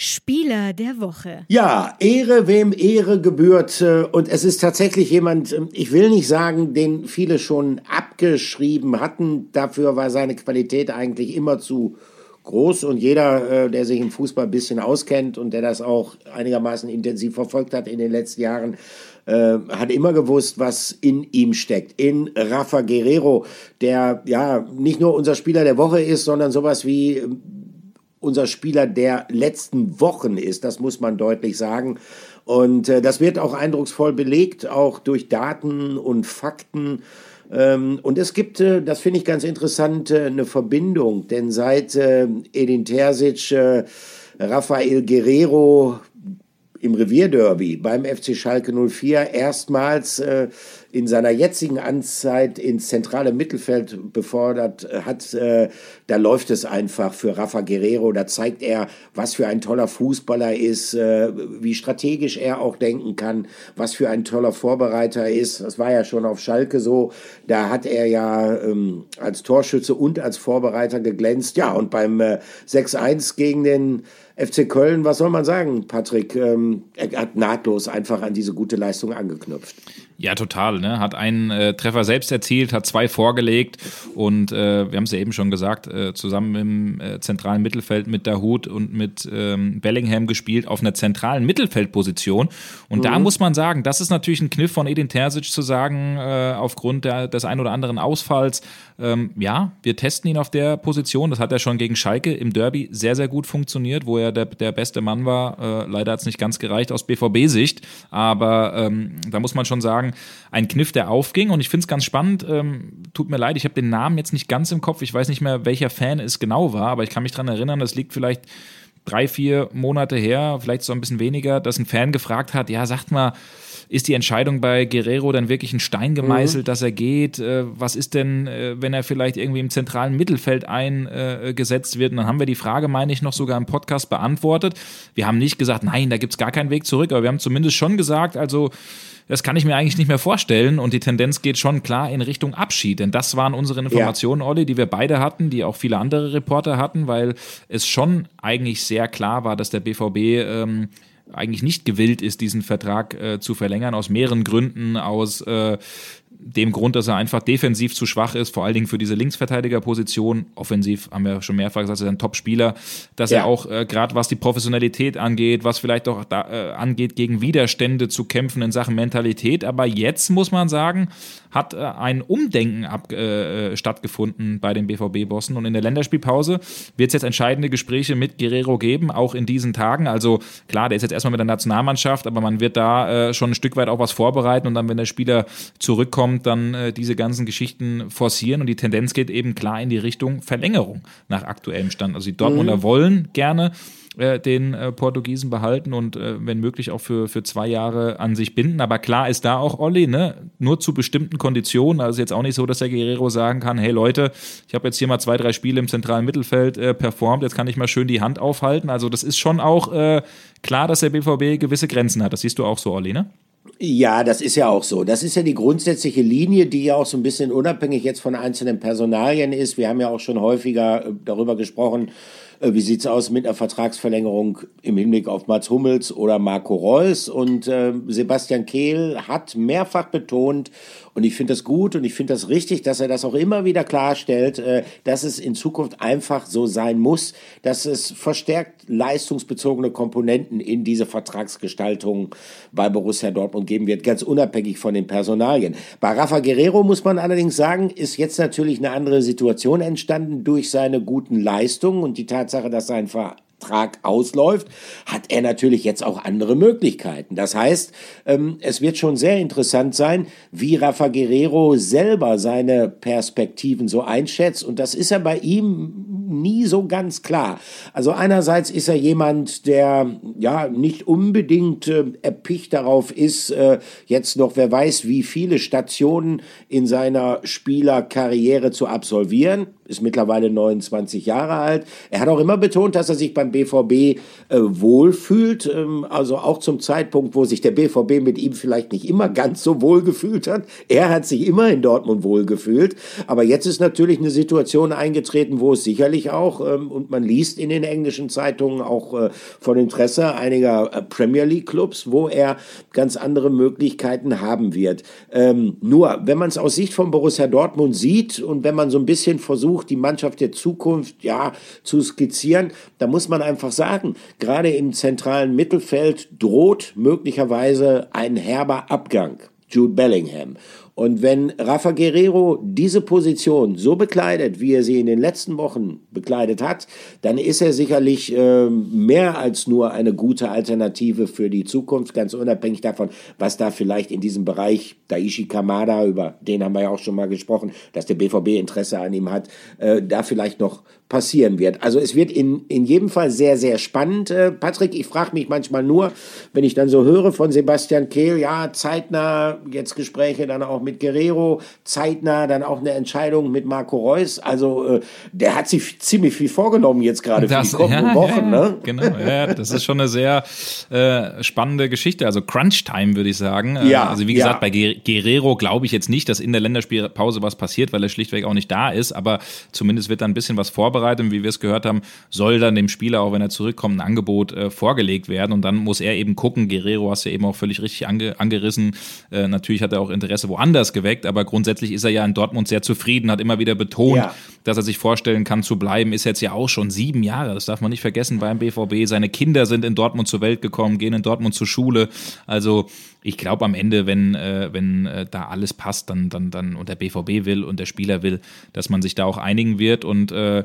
Spieler der Woche. Ja, Ehre, wem Ehre gebührt. Und es ist tatsächlich jemand, ähm, ich will nicht sagen, den viele schon abgeschrieben hatten. Dafür war seine Qualität eigentlich immer zu groß. Und jeder, äh, der sich im Fußball ein bisschen auskennt und der das auch einigermaßen intensiv verfolgt hat in den letzten Jahren, äh, hat immer gewusst, was in ihm steckt. In Rafa Guerrero, der ja nicht nur unser Spieler der Woche ist, sondern sowas wie ähm, unser Spieler der letzten Wochen ist, das muss man deutlich sagen. Und äh, das wird auch eindrucksvoll belegt, auch durch Daten und Fakten. Ähm, und es gibt, äh, das finde ich ganz interessant, äh, eine Verbindung, denn seit äh, Edin Terzic, äh, Rafael Guerrero im Revierderby beim FC Schalke 04 erstmals äh, in seiner jetzigen Anzeit ins zentrale Mittelfeld befordert hat, äh, da läuft es einfach für Rafa Guerrero. Da zeigt er, was für ein toller Fußballer ist, äh, wie strategisch er auch denken kann, was für ein toller Vorbereiter er ist. Das war ja schon auf Schalke so. Da hat er ja ähm, als Torschütze und als Vorbereiter geglänzt. Ja, und beim äh, 6-1 gegen den FC Köln, was soll man sagen, Patrick? Ähm, er hat nahtlos einfach an diese gute Leistung angeknüpft. Ja, total. Ne? Hat einen äh, Treffer selbst erzielt, hat zwei vorgelegt und äh, wir haben es ja eben schon gesagt, äh, zusammen im äh, zentralen Mittelfeld mit Dahut und mit ähm, Bellingham gespielt auf einer zentralen Mittelfeldposition. Und mhm. da muss man sagen, das ist natürlich ein Kniff von Edin Terzic zu sagen, äh, aufgrund der, des ein oder anderen Ausfalls, ähm, ja, wir testen ihn auf der Position. Das hat er schon gegen Schalke im Derby sehr, sehr gut funktioniert, wo er der, der beste Mann war. Äh, leider hat es nicht ganz gereicht aus BVB-Sicht, aber ähm, da muss man schon sagen, sagen, ein Kniff, der aufging. Und ich finde es ganz spannend. Ähm, tut mir leid, ich habe den Namen jetzt nicht ganz im Kopf. Ich weiß nicht mehr, welcher Fan es genau war, aber ich kann mich daran erinnern, das liegt vielleicht drei, vier Monate her, vielleicht so ein bisschen weniger, dass ein Fan gefragt hat, ja, sagt mal, ist die Entscheidung bei Guerrero dann wirklich ein Stein gemeißelt, mhm. dass er geht? Äh, was ist denn, äh, wenn er vielleicht irgendwie im zentralen Mittelfeld eingesetzt wird? Und dann haben wir die Frage, meine ich, noch sogar im Podcast beantwortet. Wir haben nicht gesagt, nein, da gibt es gar keinen Weg zurück, aber wir haben zumindest schon gesagt, also das kann ich mir eigentlich nicht mehr vorstellen. Und die Tendenz geht schon klar in Richtung Abschied. Denn das waren unsere Informationen, ja. Olli, die wir beide hatten, die auch viele andere Reporter hatten, weil es schon eigentlich sehr klar war, dass der BVB ähm, eigentlich nicht gewillt ist, diesen Vertrag äh, zu verlängern, aus mehreren Gründen, aus äh, dem Grund, dass er einfach defensiv zu schwach ist, vor allen Dingen für diese Linksverteidigerposition. Offensiv haben wir schon mehrfach gesagt, er ist ein Top-Spieler, dass ja. er auch äh, gerade was die Professionalität angeht, was vielleicht auch da, äh, angeht, gegen Widerstände zu kämpfen in Sachen Mentalität. Aber jetzt muss man sagen, hat äh, ein Umdenken ab, äh, stattgefunden bei den BVB-Bossen. Und in der Länderspielpause wird es jetzt entscheidende Gespräche mit Guerrero geben, auch in diesen Tagen. Also klar, der ist jetzt erstmal mit der Nationalmannschaft, aber man wird da äh, schon ein Stück weit auch was vorbereiten und dann, wenn der Spieler zurückkommt, dann äh, diese ganzen Geschichten forcieren. Und die Tendenz geht eben klar in die Richtung Verlängerung nach aktuellem Stand. Also die Dortmunder mhm. wollen gerne äh, den äh, Portugiesen behalten und äh, wenn möglich auch für, für zwei Jahre an sich binden. Aber klar ist da auch Olli, ne? nur zu bestimmten Konditionen. Also jetzt auch nicht so, dass der Guerrero sagen kann, hey Leute, ich habe jetzt hier mal zwei, drei Spiele im zentralen Mittelfeld äh, performt, jetzt kann ich mal schön die Hand aufhalten. Also das ist schon auch äh, klar, dass der BVB gewisse Grenzen hat. Das siehst du auch so, Olli, ne? Ja, das ist ja auch so. Das ist ja die grundsätzliche Linie, die ja auch so ein bisschen unabhängig jetzt von einzelnen Personalien ist. Wir haben ja auch schon häufiger äh, darüber gesprochen, äh, wie sieht's aus mit einer Vertragsverlängerung im Hinblick auf Mats Hummels oder Marco Reus? Und äh, Sebastian Kehl hat mehrfach betont, und ich finde das gut und ich finde das richtig, dass er das auch immer wieder klarstellt, äh, dass es in Zukunft einfach so sein muss, dass es verstärkt leistungsbezogene Komponenten in diese Vertragsgestaltung bei Borussia Dortmund geben wird, ganz unabhängig von den Personalien. Bei Rafa Guerrero muss man allerdings sagen, ist jetzt natürlich eine andere Situation entstanden durch seine guten Leistungen und die Tatsache, dass sein Verein Vertrag ausläuft, hat er natürlich jetzt auch andere Möglichkeiten. Das heißt, ähm, es wird schon sehr interessant sein, wie Rafa Guerrero selber seine Perspektiven so einschätzt. Und das ist ja bei ihm nie so ganz klar. Also einerseits ist er jemand, der ja nicht unbedingt äh, erpicht darauf ist, äh, jetzt noch wer weiß, wie viele Stationen in seiner Spielerkarriere zu absolvieren ist mittlerweile 29 Jahre alt. Er hat auch immer betont, dass er sich beim BVB äh, wohlfühlt. Ähm, also auch zum Zeitpunkt, wo sich der BVB mit ihm vielleicht nicht immer ganz so wohl gefühlt hat. Er hat sich immer in Dortmund wohlgefühlt. Aber jetzt ist natürlich eine Situation eingetreten, wo es sicherlich auch, ähm, und man liest in den englischen Zeitungen auch äh, von Interesse einiger äh, Premier League Clubs, wo er ganz andere Möglichkeiten haben wird. Ähm, nur, wenn man es aus Sicht von Borussia Dortmund sieht und wenn man so ein bisschen versucht, versucht, die Mannschaft der Zukunft ja zu skizzieren, da muss man einfach sagen, gerade im zentralen Mittelfeld droht möglicherweise ein herber Abgang. Jude Bellingham. Und wenn Rafa Guerrero diese Position so bekleidet, wie er sie in den letzten Wochen bekleidet hat, dann ist er sicherlich äh, mehr als nur eine gute Alternative für die Zukunft, ganz unabhängig davon, was da vielleicht in diesem Bereich Daishi Kamada, über den haben wir ja auch schon mal gesprochen, dass der BVB Interesse an ihm hat, äh, da vielleicht noch passieren wird. Also es wird in, in jedem Fall sehr, sehr spannend. Äh, Patrick, ich frage mich manchmal nur, wenn ich dann so höre von Sebastian Kehl, ja, zeitnah jetzt Gespräche dann auch mit Guerrero, zeitnah dann auch eine Entscheidung mit Marco Reus. Also äh, der hat sich ziemlich viel vorgenommen jetzt gerade für die kommenden ja, Wochen. Ja, ne? Genau, ja, das ist schon eine sehr äh, spannende Geschichte. Also Crunch-Time würde ich sagen. Äh, ja, also wie gesagt, bei Guerrero glaube ich jetzt nicht, dass in der Länderspielpause was passiert, weil er schlichtweg auch nicht da ist. Aber zumindest wird da ein bisschen was vorbereitet. Und wie wir es gehört haben, soll dann dem Spieler, auch wenn er zurückkommt, ein Angebot äh, vorgelegt werden. Und dann muss er eben gucken. Guerrero hast du ja eben auch völlig richtig ange angerissen. Äh, natürlich hat er auch Interesse woanders geweckt, aber grundsätzlich ist er ja in Dortmund sehr zufrieden, hat immer wieder betont, ja. dass er sich vorstellen kann zu bleiben, ist jetzt ja auch schon sieben Jahre, das darf man nicht vergessen beim BVB. Seine Kinder sind in Dortmund zur Welt gekommen, gehen in Dortmund zur Schule. Also ich glaube am Ende, wenn, äh, wenn äh, da alles passt, dann, dann, dann und der BVB will und der Spieler will, dass man sich da auch einigen wird. Und äh,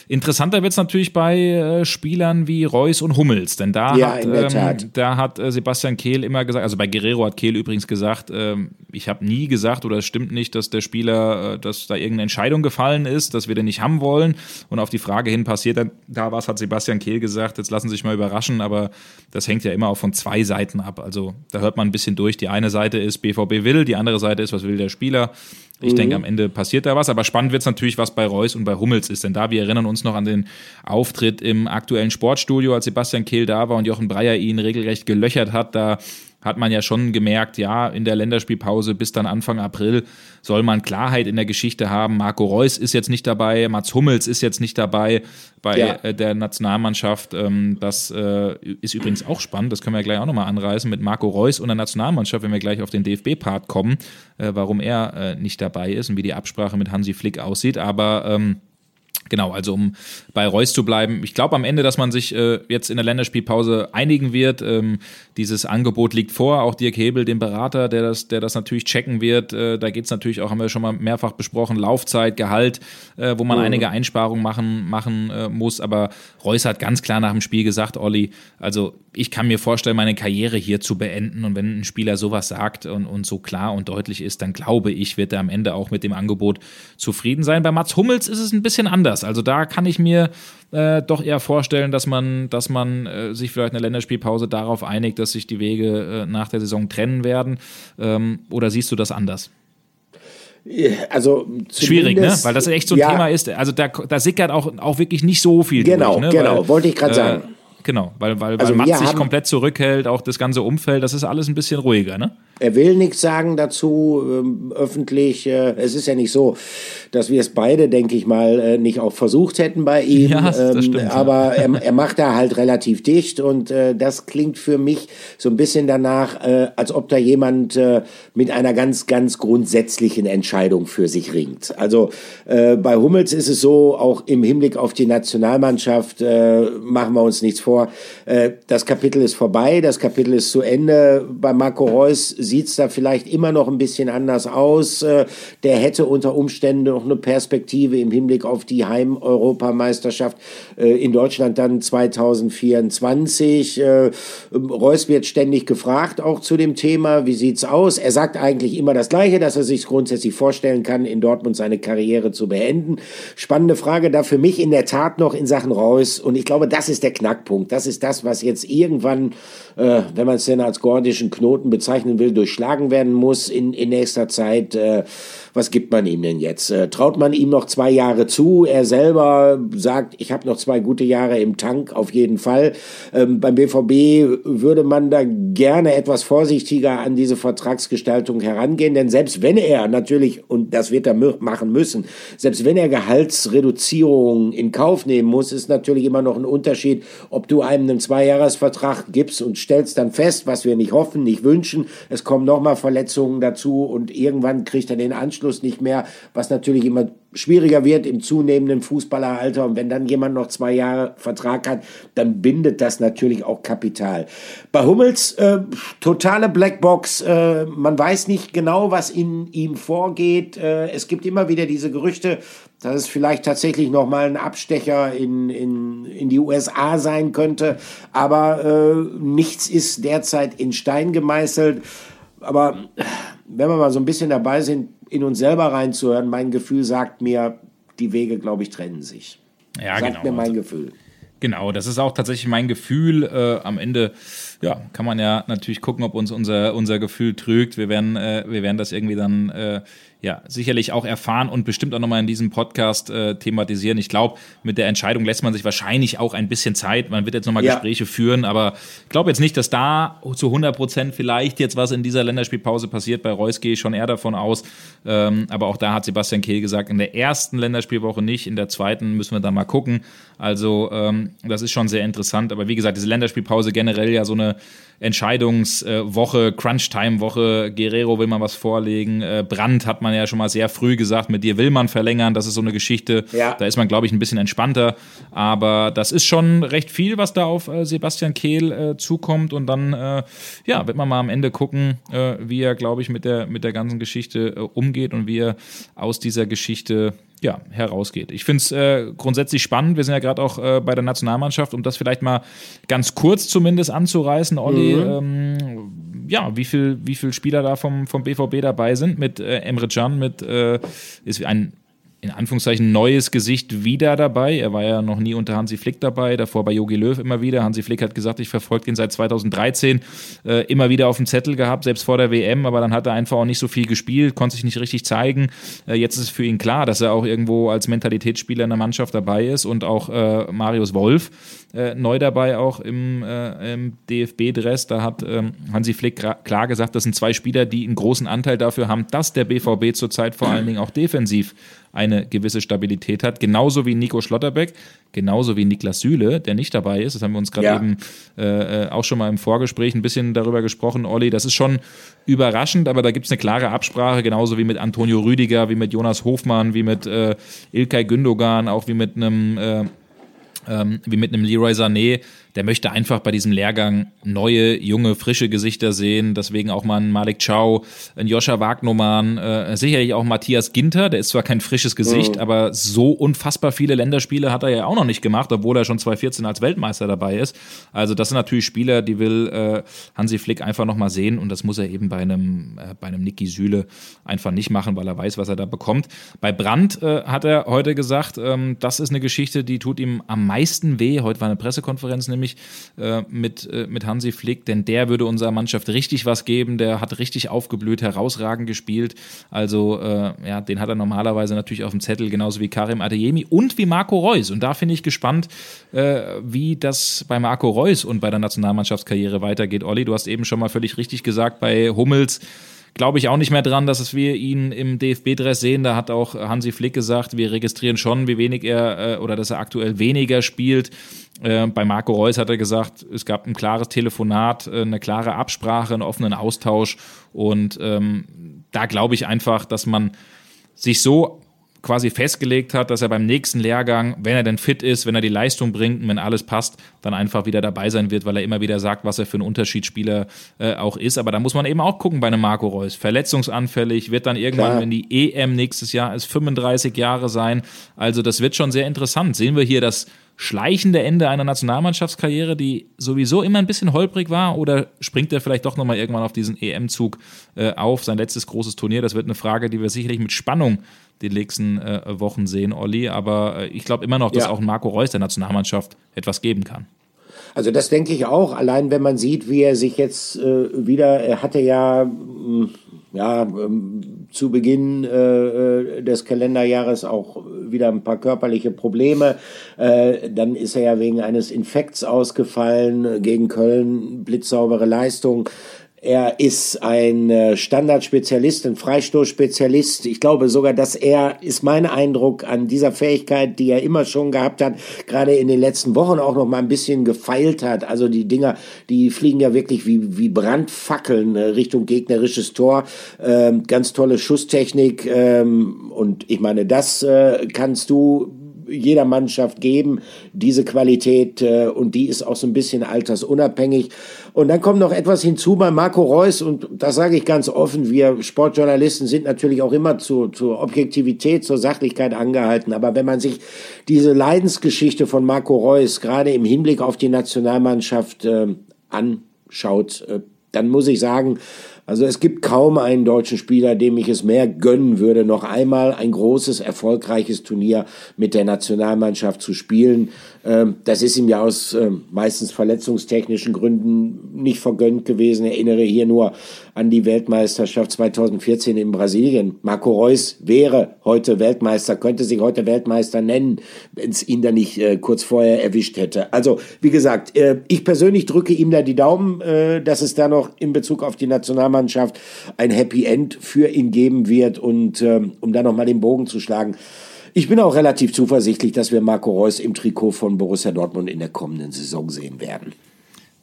interessanter wird es natürlich bei äh, Spielern wie Reus und Hummels, denn da ja, hat, ähm, da hat äh, Sebastian Kehl immer gesagt, also bei Guerrero hat Kehl übrigens gesagt, ähm, ich habe nie gesagt oder es stimmt nicht, dass der Spieler, äh, dass da irgendeine Entscheidung gefallen ist, dass wir den nicht haben wollen. Und auf die Frage hin passiert dann da was, hat Sebastian Kehl gesagt, jetzt lassen Sie sich mal überraschen, aber das hängt ja immer auch von zwei Seiten ab. Also da hört man ein bisschen durch. Die eine Seite ist BVB will, die andere Seite ist, was will der Spieler. Ich mhm. denke, am Ende passiert da was. Aber spannend wird es natürlich, was bei Reus und bei Hummels ist. Denn da, wir erinnern uns noch an den Auftritt im aktuellen Sportstudio, als Sebastian Kehl da war und Jochen Breyer ihn regelrecht gelöchert hat. Da hat man ja schon gemerkt, ja, in der Länderspielpause bis dann Anfang April soll man Klarheit in der Geschichte haben. Marco Reus ist jetzt nicht dabei, Mats Hummels ist jetzt nicht dabei bei ja. Äh, der Nationalmannschaft. Ähm, das äh, ist übrigens auch spannend, das können wir gleich auch nochmal anreißen mit Marco Reus und der Nationalmannschaft, wenn wir gleich auf den DFB-Part kommen, äh, warum er nicht dabei ist und wie die Absprache mit Hansi Flick aussieht. Aber ähm, Genau, also um bei Reus zu bleiben. Ich glaube am Ende, dass man sich äh, jetzt in der Länderspielpause einigen wird. Ähm, dieses Angebot liegt vor. Auch Dirk Hebel, dem Berater, der das, der das natürlich checken wird. Äh, da geht es natürlich auch, haben wir schon mal mehrfach besprochen, Laufzeit, Gehalt, äh, wo man mhm. einige Einsparungen machen, machen äh, muss. Aber Reus hat ganz klar nach dem Spiel gesagt, Olli, also ich kann mir vorstellen, meine Karriere hier zu beenden. Und wenn ein Spieler sowas sagt und, und so klar und deutlich ist, dann glaube ich, wird er am Ende auch mit dem Angebot zufrieden sein. Bei Mats Hummels ist es ein bisschen anders anders. Also da kann ich mir äh, doch eher vorstellen, dass man, dass man äh, sich vielleicht in der Länderspielpause darauf einigt, dass sich die Wege äh, nach der Saison trennen werden. Ähm, oder siehst du das anders? Also schwierig, ne? Weil das echt so ein ja, Thema ist. Also da, da sickert auch, auch wirklich nicht so viel genau, durch. Ne? Genau, Weil, wollte ich gerade äh, sagen Genau, weil, weil, also weil Mats sich komplett zurückhält, auch das ganze Umfeld, das ist alles ein bisschen ruhiger, ne? Er will nichts sagen dazu ähm, öffentlich. Äh, es ist ja nicht so, dass wir es beide, denke ich mal, äh, nicht auch versucht hätten bei ihm. Ja, das ähm, stimmt, aber ja. er, er macht da halt relativ dicht und äh, das klingt für mich so ein bisschen danach, äh, als ob da jemand äh, mit einer ganz, ganz grundsätzlichen Entscheidung für sich ringt. Also äh, bei Hummels ist es so, auch im Hinblick auf die Nationalmannschaft machen wir uns nichts vor. Das Kapitel ist vorbei, das Kapitel ist zu Ende. Bei Marco Reus sieht es da vielleicht immer noch ein bisschen anders aus. Äh, der hätte unter Umständen noch eine Perspektive im Hinblick auf die Heim-Europameisterschaft äh, in Deutschland dann 2024. Äh, Reus wird ständig gefragt, auch zu dem Thema, wie sieht's aus? Er sagt eigentlich immer das Gleiche, dass er sich grundsätzlich vorstellen kann, in Dortmund seine Karriere zu beenden. Spannende Frage da für mich in der Tat noch in Sachen Reus. Und ich glaube, das ist der Knackpunkt. Das ist das, was jetzt irgendwann, äh, wenn man es denn als gordischen Knoten bezeichnen will, durchschlagen werden muss in, in nächster Zeit. Äh, was gibt man ihm denn jetzt? Äh, traut man ihm noch zwei Jahre zu? Er selber sagt, ich habe noch zwei gute Jahre im Tank, auf jeden Fall. Ähm, beim BVB würde man da gerne etwas vorsichtiger an diese Vertragsgestaltung herangehen, denn selbst wenn er natürlich, und das wird er machen müssen, selbst wenn er Gehaltsreduzierungen in Kauf nehmen muss, ist natürlich immer noch ein Unterschied, ob du einem einen Zweijahresvertrag gibst und stellst dann fest, was wir nicht hoffen, nicht wünschen, es kommen nochmal Verletzungen dazu und irgendwann kriegt er den Anschluss nicht mehr, was natürlich immer schwieriger wird im zunehmenden Fußballeralter. Und wenn dann jemand noch zwei Jahre Vertrag hat, dann bindet das natürlich auch Kapital. Bei Hummels äh, totale Blackbox. Äh, man weiß nicht genau, was in ihm vorgeht. Äh, es gibt immer wieder diese Gerüchte, dass es vielleicht tatsächlich noch mal ein Abstecher in, in, in die USA sein könnte. Aber äh, nichts ist derzeit in Stein gemeißelt. Aber wenn wir mal so ein bisschen dabei sind, in uns selber reinzuhören, mein Gefühl sagt mir, die Wege, glaube ich, trennen sich. Ja, sagt genau. mir mein Gefühl. Genau, das ist auch tatsächlich mein Gefühl. Äh, am Ende ja, kann man ja natürlich gucken, ob uns unser, unser Gefühl trügt. Wir werden, äh, wir werden das irgendwie dann äh, ja sicherlich auch erfahren und bestimmt auch nochmal in diesem Podcast äh, thematisieren. Ich glaube, mit der Entscheidung lässt man sich wahrscheinlich auch ein bisschen Zeit. Man wird jetzt nochmal ja. Gespräche führen, aber ich glaube jetzt nicht, dass da zu 100 Prozent vielleicht jetzt was in dieser Länderspielpause passiert. Bei Reus gehe ich schon eher davon aus. Ähm, aber auch da hat Sebastian Kehl gesagt, in der ersten Länderspielwoche nicht, in der zweiten müssen wir dann mal gucken. Also ähm, das ist schon sehr interessant. Aber wie gesagt, diese Länderspielpause generell ja so eine Entscheidungswoche, Crunch-Time-Woche. Guerrero will man was vorlegen. Äh, Brandt hat man ja schon mal sehr früh gesagt, mit dir will man verlängern. Das ist so eine Geschichte. Ja. Da ist man, glaube ich, ein bisschen entspannter. Aber das ist schon recht viel, was da auf äh, Sebastian Kehl äh, zukommt. Und dann, ja, wird man mal am Ende gucken, wie er, glaube ich, mit der, mit der ganzen Geschichte umgeht und wie er aus dieser Geschichte ja, herausgeht. Ich finde es äh, grundsätzlich spannend. Wir sind ja gerade auch äh, bei der Nationalmannschaft, um das vielleicht mal ganz kurz zumindest anzureißen, Olli. Mhm. Ähm, ja, wie viel, wie viel Spieler da vom, vom BVB dabei sind mit äh, Emre Can, mit äh, ist ein in Anführungszeichen neues Gesicht wieder dabei. Er war ja noch nie unter Hansi Flick dabei, davor bei Jogi Löw immer wieder. Hansi Flick hat gesagt, ich verfolge ihn seit 2013 äh, immer wieder auf dem Zettel gehabt, selbst vor der WM, aber dann hat er einfach auch nicht so viel gespielt, konnte sich nicht richtig zeigen. Äh, jetzt ist es für ihn klar, dass er auch irgendwo als Mentalitätsspieler in der Mannschaft dabei ist und auch äh, Marius Wolf äh, neu dabei auch im, äh, im DFB-Dress. Da hat ähm, Hansi Flick klar gesagt, das sind zwei Spieler, die einen großen Anteil dafür haben, dass der BVB zurzeit vor allen Dingen auch defensiv eine gewisse Stabilität hat. Genauso wie Nico Schlotterbeck, genauso wie Niklas Süle, der nicht dabei ist. Das haben wir uns gerade ja. eben äh, äh, auch schon mal im Vorgespräch ein bisschen darüber gesprochen, Olli. Das ist schon überraschend, aber da gibt es eine klare Absprache, genauso wie mit Antonio Rüdiger, wie mit Jonas Hofmann, wie mit äh, Ilkay Gündogan, auch wie mit einem äh, ähm, wie mit einem Leroy Sané der möchte einfach bei diesem Lehrgang neue, junge, frische Gesichter sehen. Deswegen auch mal ein Malik Chow, ein Joscha Wagnumann, äh, sicherlich auch Matthias Ginter, der ist zwar kein frisches Gesicht, mhm. aber so unfassbar viele Länderspiele hat er ja auch noch nicht gemacht, obwohl er schon 2014 als Weltmeister dabei ist. Also das sind natürlich Spieler, die will äh, Hansi Flick einfach noch mal sehen und das muss er eben bei einem, äh, bei einem Niki Süle einfach nicht machen, weil er weiß, was er da bekommt. Bei Brandt äh, hat er heute gesagt, ähm, das ist eine Geschichte, die tut ihm am meisten weh. Heute war eine Pressekonferenz nämlich nämlich äh, mit, äh, mit Hansi Flick, denn der würde unserer Mannschaft richtig was geben. Der hat richtig aufgeblüht, herausragend gespielt. Also, äh, ja, den hat er normalerweise natürlich auf dem Zettel, genauso wie Karim Adeyemi und wie Marco Reus. Und da finde ich gespannt, äh, wie das bei Marco Reus und bei der Nationalmannschaftskarriere weitergeht. Olli, du hast eben schon mal völlig richtig gesagt, bei Hummels glaube ich auch nicht mehr dran, dass wir ihn im DFB-Dress sehen. Da hat auch Hansi Flick gesagt, wir registrieren schon, wie wenig er äh, oder dass er aktuell weniger spielt. Äh, bei Marco Reus hat er gesagt, es gab ein klares Telefonat, äh, eine klare Absprache, einen offenen Austausch. Und ähm, da glaube ich einfach, dass man sich so quasi festgelegt hat, dass er beim nächsten Lehrgang, wenn er denn fit ist, wenn er die Leistung bringt und wenn alles passt, dann einfach wieder dabei sein wird, weil er immer wieder sagt, was er für ein Unterschiedsspieler äh, auch ist. Aber da muss man eben auch gucken bei einem Marco Reus. Verletzungsanfällig, wird dann irgendwann, Klar. wenn die EM nächstes Jahr ist, 35 Jahre sein. Also das wird schon sehr interessant. Sehen wir hier das schleichende Ende einer Nationalmannschaftskarriere, die sowieso immer ein bisschen holprig war, oder springt er vielleicht doch nochmal irgendwann auf diesen EM-Zug äh, auf, sein letztes großes Turnier? Das wird eine Frage, die wir sicherlich mit Spannung die nächsten äh, Wochen sehen, Olli. Aber äh, ich glaube immer noch, dass ja. auch Marco Reus der Nationalmannschaft etwas geben kann. Also das denke ich auch. Allein wenn man sieht, wie er sich jetzt äh, wieder, er hatte ja, mh, mm, ja ähm, zu Beginn äh, äh, des Kalenderjahres auch wieder ein paar körperliche Probleme. Äh, dann ist er ja wegen eines Infekts ausgefallen gegen Köln, blitzsaubere Leistung. Er ist ein äh, Standardspezialist, ein Freistoßspezialist. Ich glaube sogar, dass er, ist mein Eindruck, an dieser Fähigkeit, die er immer schon gehabt hat, gerade in den letzten Wochen auch noch mal ein bisschen gefeilt hat. Also die Dinger, die fliegen ja wirklich wie, wie Brandfackeln äh, Richtung gegnerisches Tor. Ähm, ganz tolle Schusstechnik. Ähm, und ich meine, das äh, kannst du jeder Mannschaft geben, diese Qualität, äh, und die ist auch so ein bisschen altersunabhängig. Und dann kommt noch etwas hinzu bei Marco Reus, und das sage ich ganz offen, wir Sportjournalisten sind natürlich auch immer zu, zur Objektivität, zur Sachlichkeit angehalten. Aber wenn man sich diese Leidensgeschichte von Marco Reus gerade im Hinblick auf die Nationalmannschaft äh, anschaut, äh, dann muss ich sagen, also es gibt kaum einen deutschen Spieler, dem ich es mehr gönnen würde, noch einmal ein großes, erfolgreiches Turnier mit der Nationalmannschaft zu spielen. Ähm, das ist ihm ja aus ähm, meistens verletzungstechnischen Gründen nicht vergönnt gewesen. Ich erinnere hier nur an die Weltmeisterschaft 2014 in Brasilien. Marco Reus wäre heute Weltmeister, könnte sich heute Weltmeister nennen, wenn es ihn da nicht äh, kurz vorher erwischt hätte. Also, wie gesagt, äh, ich persönlich drücke ihm da die Daumen, äh, dass es da noch in Bezug auf die Nationalmannschaft ein Happy End für ihn geben wird und ähm, um da nochmal den Bogen zu schlagen. Ich bin auch relativ zuversichtlich, dass wir Marco Reus im Trikot von Borussia Dortmund in der kommenden Saison sehen werden.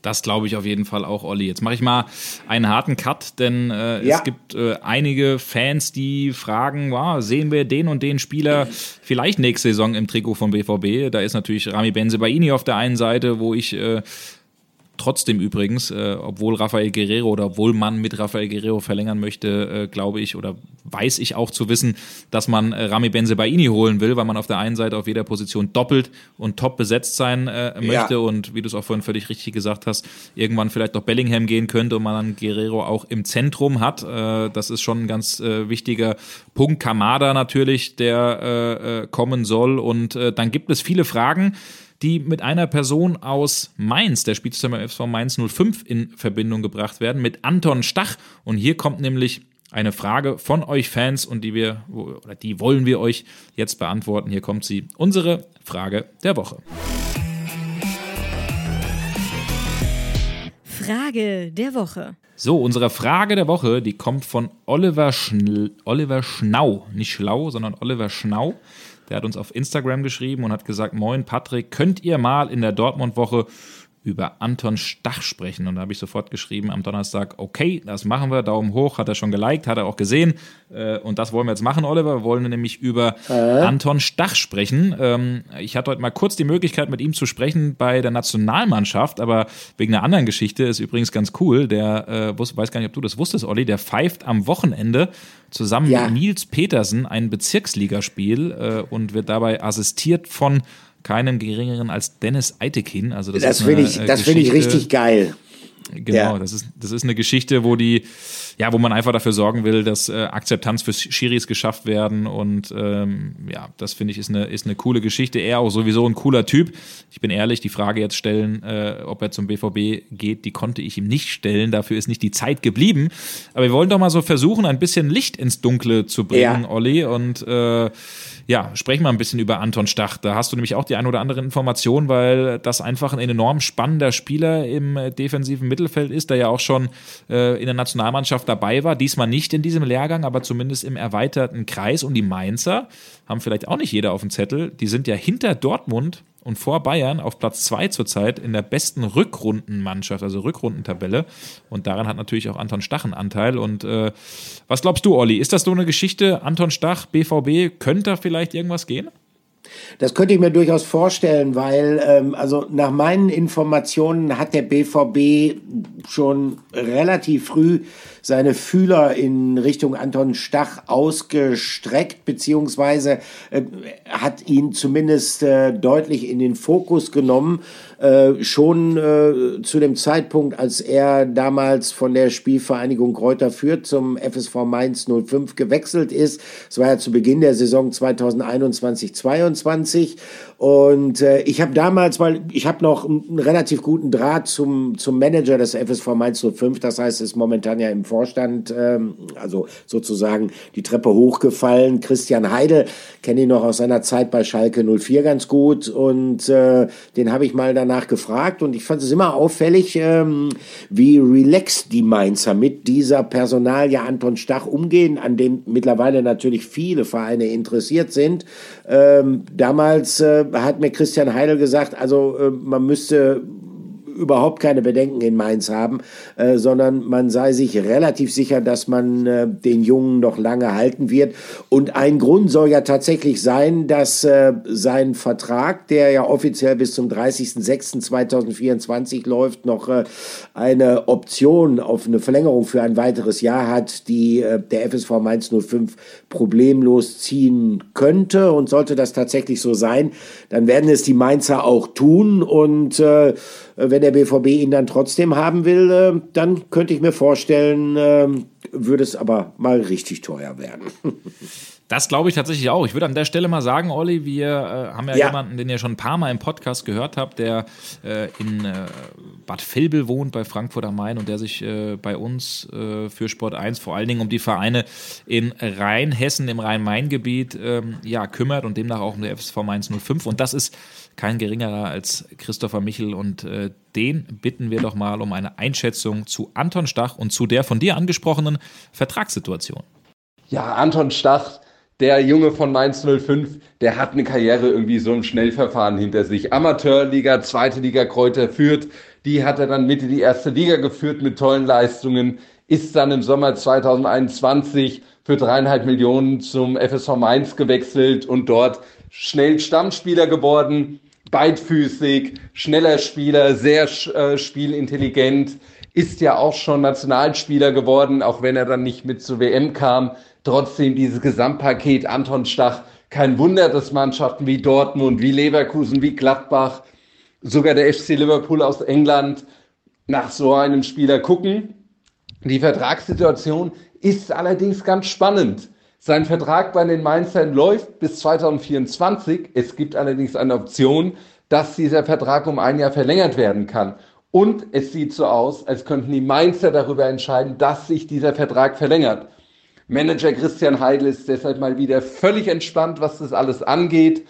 Das glaube ich auf jeden Fall auch, Olli. Jetzt mache ich mal einen harten Cut, denn äh, ja. es gibt äh, einige Fans, die fragen, wow, sehen wir den und den Spieler vielleicht nächste Saison im Trikot von BVB? Da ist natürlich Rami Benzebaini auf der einen Seite, wo ich äh, Trotzdem übrigens, äh, obwohl Rafael Guerrero oder obwohl man mit Rafael Guerrero verlängern möchte, äh, glaube ich oder weiß ich auch zu wissen, dass man äh, Rami Benzebaini holen will, weil man auf der einen Seite auf jeder Position doppelt und top besetzt sein äh, möchte ja. und wie du es auch vorhin völlig richtig gesagt hast, irgendwann vielleicht noch Bellingham gehen könnte und man dann Guerrero auch im Zentrum hat. Äh, das ist schon ein ganz äh, wichtiger Punkt. Kamada natürlich, der äh, äh, kommen soll und äh, dann gibt es viele Fragen die mit einer Person aus Mainz, der spielt beim FSV Mainz 05, in Verbindung gebracht werden, mit Anton Stach. Und hier kommt nämlich eine Frage von euch Fans und die wir, oder die wollen wir euch jetzt beantworten. Hier kommt sie, unsere Frage der Woche. Frage der Woche. So, unsere Frage der Woche, die kommt von Oliver, Schnl Oliver Schnau. Nicht schlau, sondern Oliver Schnau. Der hat uns auf Instagram geschrieben und hat gesagt, moin Patrick, könnt ihr mal in der Dortmund-Woche über Anton Stach sprechen. Und da habe ich sofort geschrieben am Donnerstag, okay, das machen wir, Daumen hoch, hat er schon geliked, hat er auch gesehen. Äh, und das wollen wir jetzt machen, Oliver. Wir wollen nämlich über äh? Anton Stach sprechen. Ähm, ich hatte heute mal kurz die Möglichkeit, mit ihm zu sprechen bei der Nationalmannschaft, aber wegen einer anderen Geschichte ist übrigens ganz cool. Der, äh, weiß gar nicht, ob du das wusstest, Olli, der pfeift am Wochenende zusammen ja. mit Nils Petersen ein Bezirksligaspiel äh, und wird dabei assistiert von keinem geringeren als Dennis Eitekin. Also das, das finde ich, äh, das finde ich richtig geil. Genau, ja. das ist das ist eine Geschichte, wo die ja, wo man einfach dafür sorgen will, dass äh, Akzeptanz für Schiris geschafft werden und ähm, ja, das finde ich ist eine, ist eine coole Geschichte. Er auch sowieso ein cooler Typ. Ich bin ehrlich, die Frage jetzt stellen, äh, ob er zum BVB geht, die konnte ich ihm nicht stellen. Dafür ist nicht die Zeit geblieben. Aber wir wollen doch mal so versuchen, ein bisschen Licht ins Dunkle zu bringen, ja. Olli. Und äh, ja, sprechen wir ein bisschen über Anton Stach. Da hast du nämlich auch die ein oder andere Information, weil das einfach ein enorm spannender Spieler im äh, defensiven Mittelfeld ist, der ja auch schon äh, in der Nationalmannschaft dabei war. Diesmal nicht in diesem Lehrgang, aber zumindest im erweiterten Kreis. Und die Mainzer haben vielleicht auch nicht jeder auf dem Zettel. Die sind ja hinter Dortmund und vor Bayern auf Platz 2 zurzeit in der besten Rückrundenmannschaft, also Rückrundentabelle. Und daran hat natürlich auch Anton Stach einen Anteil. Und äh, was glaubst du, Olli? Ist das so eine Geschichte? Anton Stach, BVB, könnte da vielleicht irgendwas gehen? Das könnte ich mir durchaus vorstellen, weil ähm, also nach meinen Informationen hat der BVB schon relativ früh seine Fühler in Richtung Anton Stach ausgestreckt, beziehungsweise äh, hat ihn zumindest äh, deutlich in den Fokus genommen. Äh, schon äh, zu dem Zeitpunkt, als er damals von der Spielvereinigung Kräuter Fürth zum FSV Mainz 05 gewechselt ist. Es war ja zu Beginn der Saison 2021-22 und äh, ich habe damals, weil ich habe noch einen relativ guten Draht zum, zum Manager des FSV Mainz 05, das heißt, ist momentan ja im Vorstand, ähm, also sozusagen die Treppe hochgefallen. Christian Heidel, kenne ihn noch aus seiner Zeit bei Schalke 04 ganz gut und äh, den habe ich mal danach gefragt und ich fand es immer auffällig, ähm, wie relaxed die Mainzer mit dieser Personalie Anton Stach umgehen, an dem mittlerweile natürlich viele Vereine interessiert sind. Ähm, damals äh, hat mir Christian Heidel gesagt, also äh, man müsste überhaupt keine Bedenken in Mainz haben, äh, sondern man sei sich relativ sicher, dass man äh, den Jungen noch lange halten wird. Und ein Grund soll ja tatsächlich sein, dass äh, sein Vertrag, der ja offiziell bis zum 30.06.2024 läuft, noch äh, eine Option auf eine Verlängerung für ein weiteres Jahr hat, die äh, der FSV Mainz 05 problemlos ziehen könnte. Und sollte das tatsächlich so sein, dann werden es die Mainzer auch tun und äh, wenn der BVB ihn dann trotzdem haben will, äh, dann könnte ich mir vorstellen, ähm, würde es aber mal richtig teuer werden. (laughs) Das glaube ich tatsächlich auch. Ich würde an der Stelle mal sagen, Olli, wir äh, haben ja, ja, jemanden, den ihr schon ein paar Mal im Podcast gehört habt, der äh, in äh, Bad Vilbel wohnt, bei Frankfurt am Main und der sich äh, bei uns äh, für Sport 1 vor allen Dingen um die Vereine in Rheinhessen, im Rhein-Main-Gebiet ähm, ja, kümmert und demnach auch um der FSV Mainz 05. Und das ist kein geringerer als Christopher Michel und äh, den bitten wir doch mal um eine Einschätzung zu Anton Stach und zu der von dir angesprochenen Vertragssituation. Ja, Anton Stach der Junge von Mainz 05, der hat eine Karriere irgendwie so im Schnellverfahren hinter sich. Amateurliga, zweite Liga Kräuter führt, die hat er dann mit in die erste Liga geführt mit tollen Leistungen, ist dann im Sommer 2021 für dreieinhalb Millionen zum FSV Mainz gewechselt und dort schnell Stammspieler geworden, beidfüßig, schneller Spieler, sehr äh, spielintelligent, ist ja auch schon Nationalspieler geworden, auch wenn er dann nicht mit zur WM kam trotzdem dieses Gesamtpaket Anton Stach. Kein Wunder, dass Mannschaften wie Dortmund, wie Leverkusen, wie Gladbach, sogar der FC Liverpool aus England nach so einem Spieler gucken. Die Vertragssituation ist allerdings ganz spannend. Sein Vertrag bei den Mainzern läuft bis 2024. Es gibt allerdings eine Option, dass dieser Vertrag um ein Jahr verlängert werden kann. Und es sieht so aus, als könnten die Mainzer darüber entscheiden, dass sich dieser Vertrag verlängert. Manager Christian Heidel ist deshalb mal wieder völlig entspannt, was das alles angeht.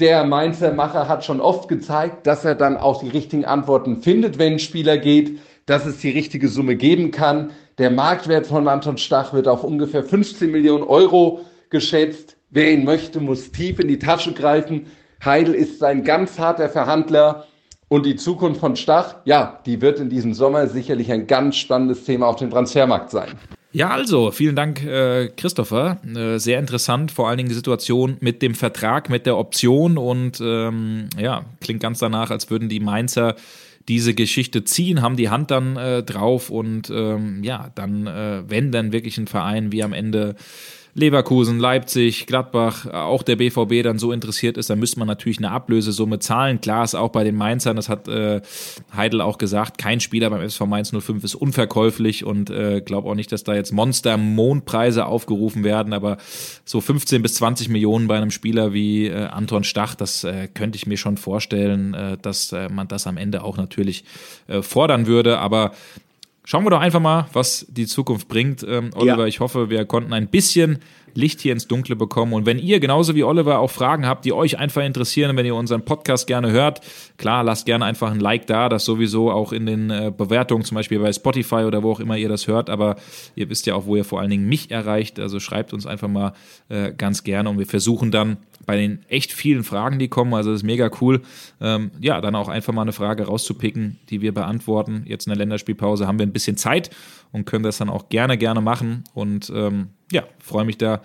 Der Mainzer Macher hat schon oft gezeigt, dass er dann auch die richtigen Antworten findet, wenn ein Spieler geht, dass es die richtige Summe geben kann. Der Marktwert von Anton Stach wird auf ungefähr 15 Millionen Euro geschätzt. Wer ihn möchte, muss tief in die Tasche greifen. Heidel ist ein ganz harter Verhandler. Und die Zukunft von Stach, ja, die wird in diesem Sommer sicherlich ein ganz spannendes Thema auf dem Transfermarkt sein. Ja, also, vielen Dank, äh, Christopher. Äh, sehr interessant, vor allen Dingen die Situation mit dem Vertrag, mit der Option und ähm, ja, klingt ganz danach, als würden die Mainzer diese Geschichte ziehen, haben die Hand dann äh, drauf und ähm, ja, dann, äh, wenn dann wirklich ein Verein wie am Ende Leverkusen, Leipzig, Gladbach, auch der BVB dann so interessiert ist, dann müsste man natürlich eine Ablösesumme zahlen. Klar ist auch bei den Mainzern, das hat äh, Heidel auch gesagt, kein Spieler beim SV Mainz 05 ist unverkäuflich und äh, glaube auch nicht, dass da jetzt Monster-Mondpreise aufgerufen werden, aber so 15 bis 20 Millionen bei einem Spieler wie äh, Anton Stach, das äh, könnte ich mir schon vorstellen, äh, dass äh, man das am Ende auch natürlich äh, fordern würde, aber Schauen wir doch einfach mal, was die Zukunft bringt. Ähm, Oliver, ja. ich hoffe, wir konnten ein bisschen Licht hier ins Dunkle bekommen. Und wenn ihr genauso wie Oliver auch Fragen habt, die euch einfach interessieren, wenn ihr unseren Podcast gerne hört, klar, lasst gerne einfach ein Like da, das sowieso auch in den äh, Bewertungen, zum Beispiel bei Spotify oder wo auch immer ihr das hört. Aber ihr wisst ja auch, wo ihr vor allen Dingen mich erreicht. Also schreibt uns einfach mal äh, ganz gerne und wir versuchen dann bei den echt vielen Fragen, die kommen, also das ist mega cool, ähm, ja, dann auch einfach mal eine Frage rauszupicken, die wir beantworten. Jetzt in der Länderspielpause haben wir ein bisschen Zeit und können das dann auch gerne, gerne machen und ähm, ja, freue mich da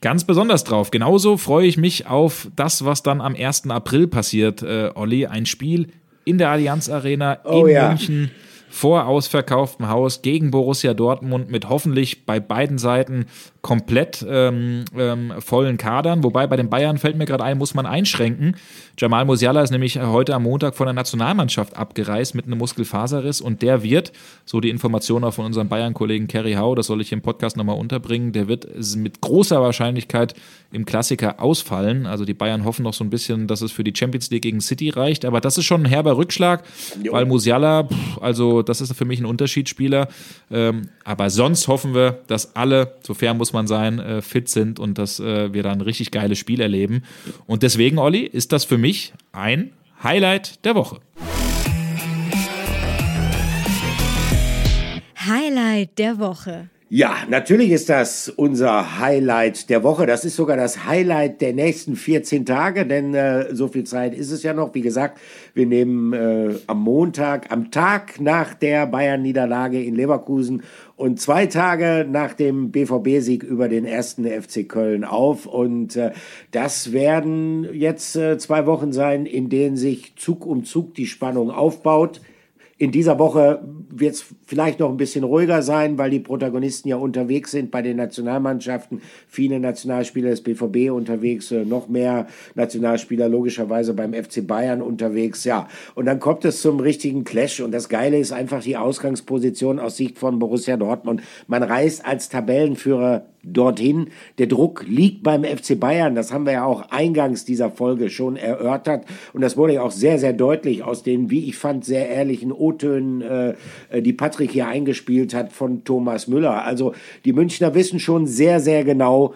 ganz besonders drauf. Genauso freue ich mich auf das, was dann am 1. April passiert, äh, Olli, ein Spiel in der Allianz Arena oh, in ja. München vor ausverkauftem Haus gegen Borussia Dortmund mit hoffentlich bei beiden Seiten komplett ähm, ähm, vollen Kadern. Wobei bei den Bayern fällt mir gerade ein, muss man einschränken. Jamal Musiala ist nämlich heute am Montag von der Nationalmannschaft abgereist mit einem Muskelfaserriss und der wird, so die Information auch von unserem Bayern-Kollegen Kerry Hau, das soll ich im Podcast nochmal unterbringen, der wird mit großer Wahrscheinlichkeit im Klassiker ausfallen. Also die Bayern hoffen noch so ein bisschen, dass es für die Champions League gegen City reicht, aber das ist schon ein herber Rückschlag, jo. weil Musiala, pff, also das ist für mich ein Unterschiedsspieler. Ähm, aber sonst hoffen wir, dass alle, sofern muss man man sein, äh, fit sind und dass äh, wir da ein richtig geiles Spiel erleben. Und deswegen, Olli, ist das für mich ein Highlight der Woche. Highlight der Woche. Ja, natürlich ist das unser Highlight der Woche. Das ist sogar das Highlight der nächsten 14 Tage, denn äh, so viel Zeit ist es ja noch. Wie gesagt, wir nehmen äh, am Montag, am Tag nach der Bayern-Niederlage in Leverkusen und zwei Tage nach dem BVB-Sieg über den ersten FC Köln auf. Und äh, das werden jetzt äh, zwei Wochen sein, in denen sich Zug um Zug die Spannung aufbaut. In dieser Woche wird es vielleicht noch ein bisschen ruhiger sein, weil die Protagonisten ja unterwegs sind bei den Nationalmannschaften. Viele Nationalspieler des BVB unterwegs, äh, noch mehr Nationalspieler logischerweise beim FC Bayern unterwegs. Ja, und dann kommt es zum richtigen Clash. Und das Geile ist einfach die Ausgangsposition aus Sicht von Borussia Dortmund. Man reist als Tabellenführer dorthin. Der Druck liegt beim FC Bayern. Das haben wir ja auch eingangs dieser Folge schon erörtert. Und das wurde ja auch sehr, sehr deutlich aus den, wie ich fand, sehr ehrlichen O-Tönen, äh, die Patrick hier eingespielt hat von Thomas Müller. Also die Münchner wissen schon sehr, sehr genau,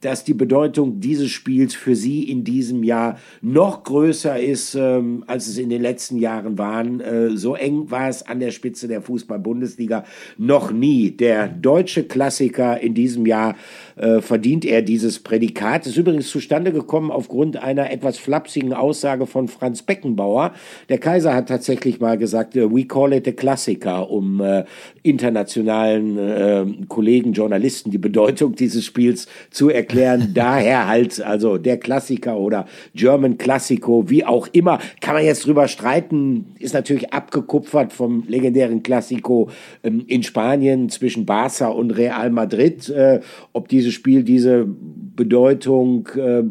dass die Bedeutung dieses Spiels für sie in diesem Jahr noch größer ist, ähm, als es in den letzten Jahren waren. Äh, so eng war es an der Spitze der Fußball-Bundesliga noch nie. Der deutsche Klassiker in diesem Jahr äh, verdient er dieses Prädikat. Ist übrigens zustande gekommen aufgrund einer etwas flapsigen Aussage von Franz Beckenbauer. Der Kaiser hat tatsächlich mal gesagt, äh, we call it a Klassiker, um äh, internationalen äh, Kollegen, Journalisten die Bedeutung dieses Spiels zu erklären. (laughs) Daher halt, also der Klassiker oder German Classico, wie auch immer, kann man jetzt drüber streiten, ist natürlich abgekupfert vom legendären Classico ähm, in Spanien zwischen Barca und Real Madrid. Äh, ob dieses Spiel diese Bedeutung äh,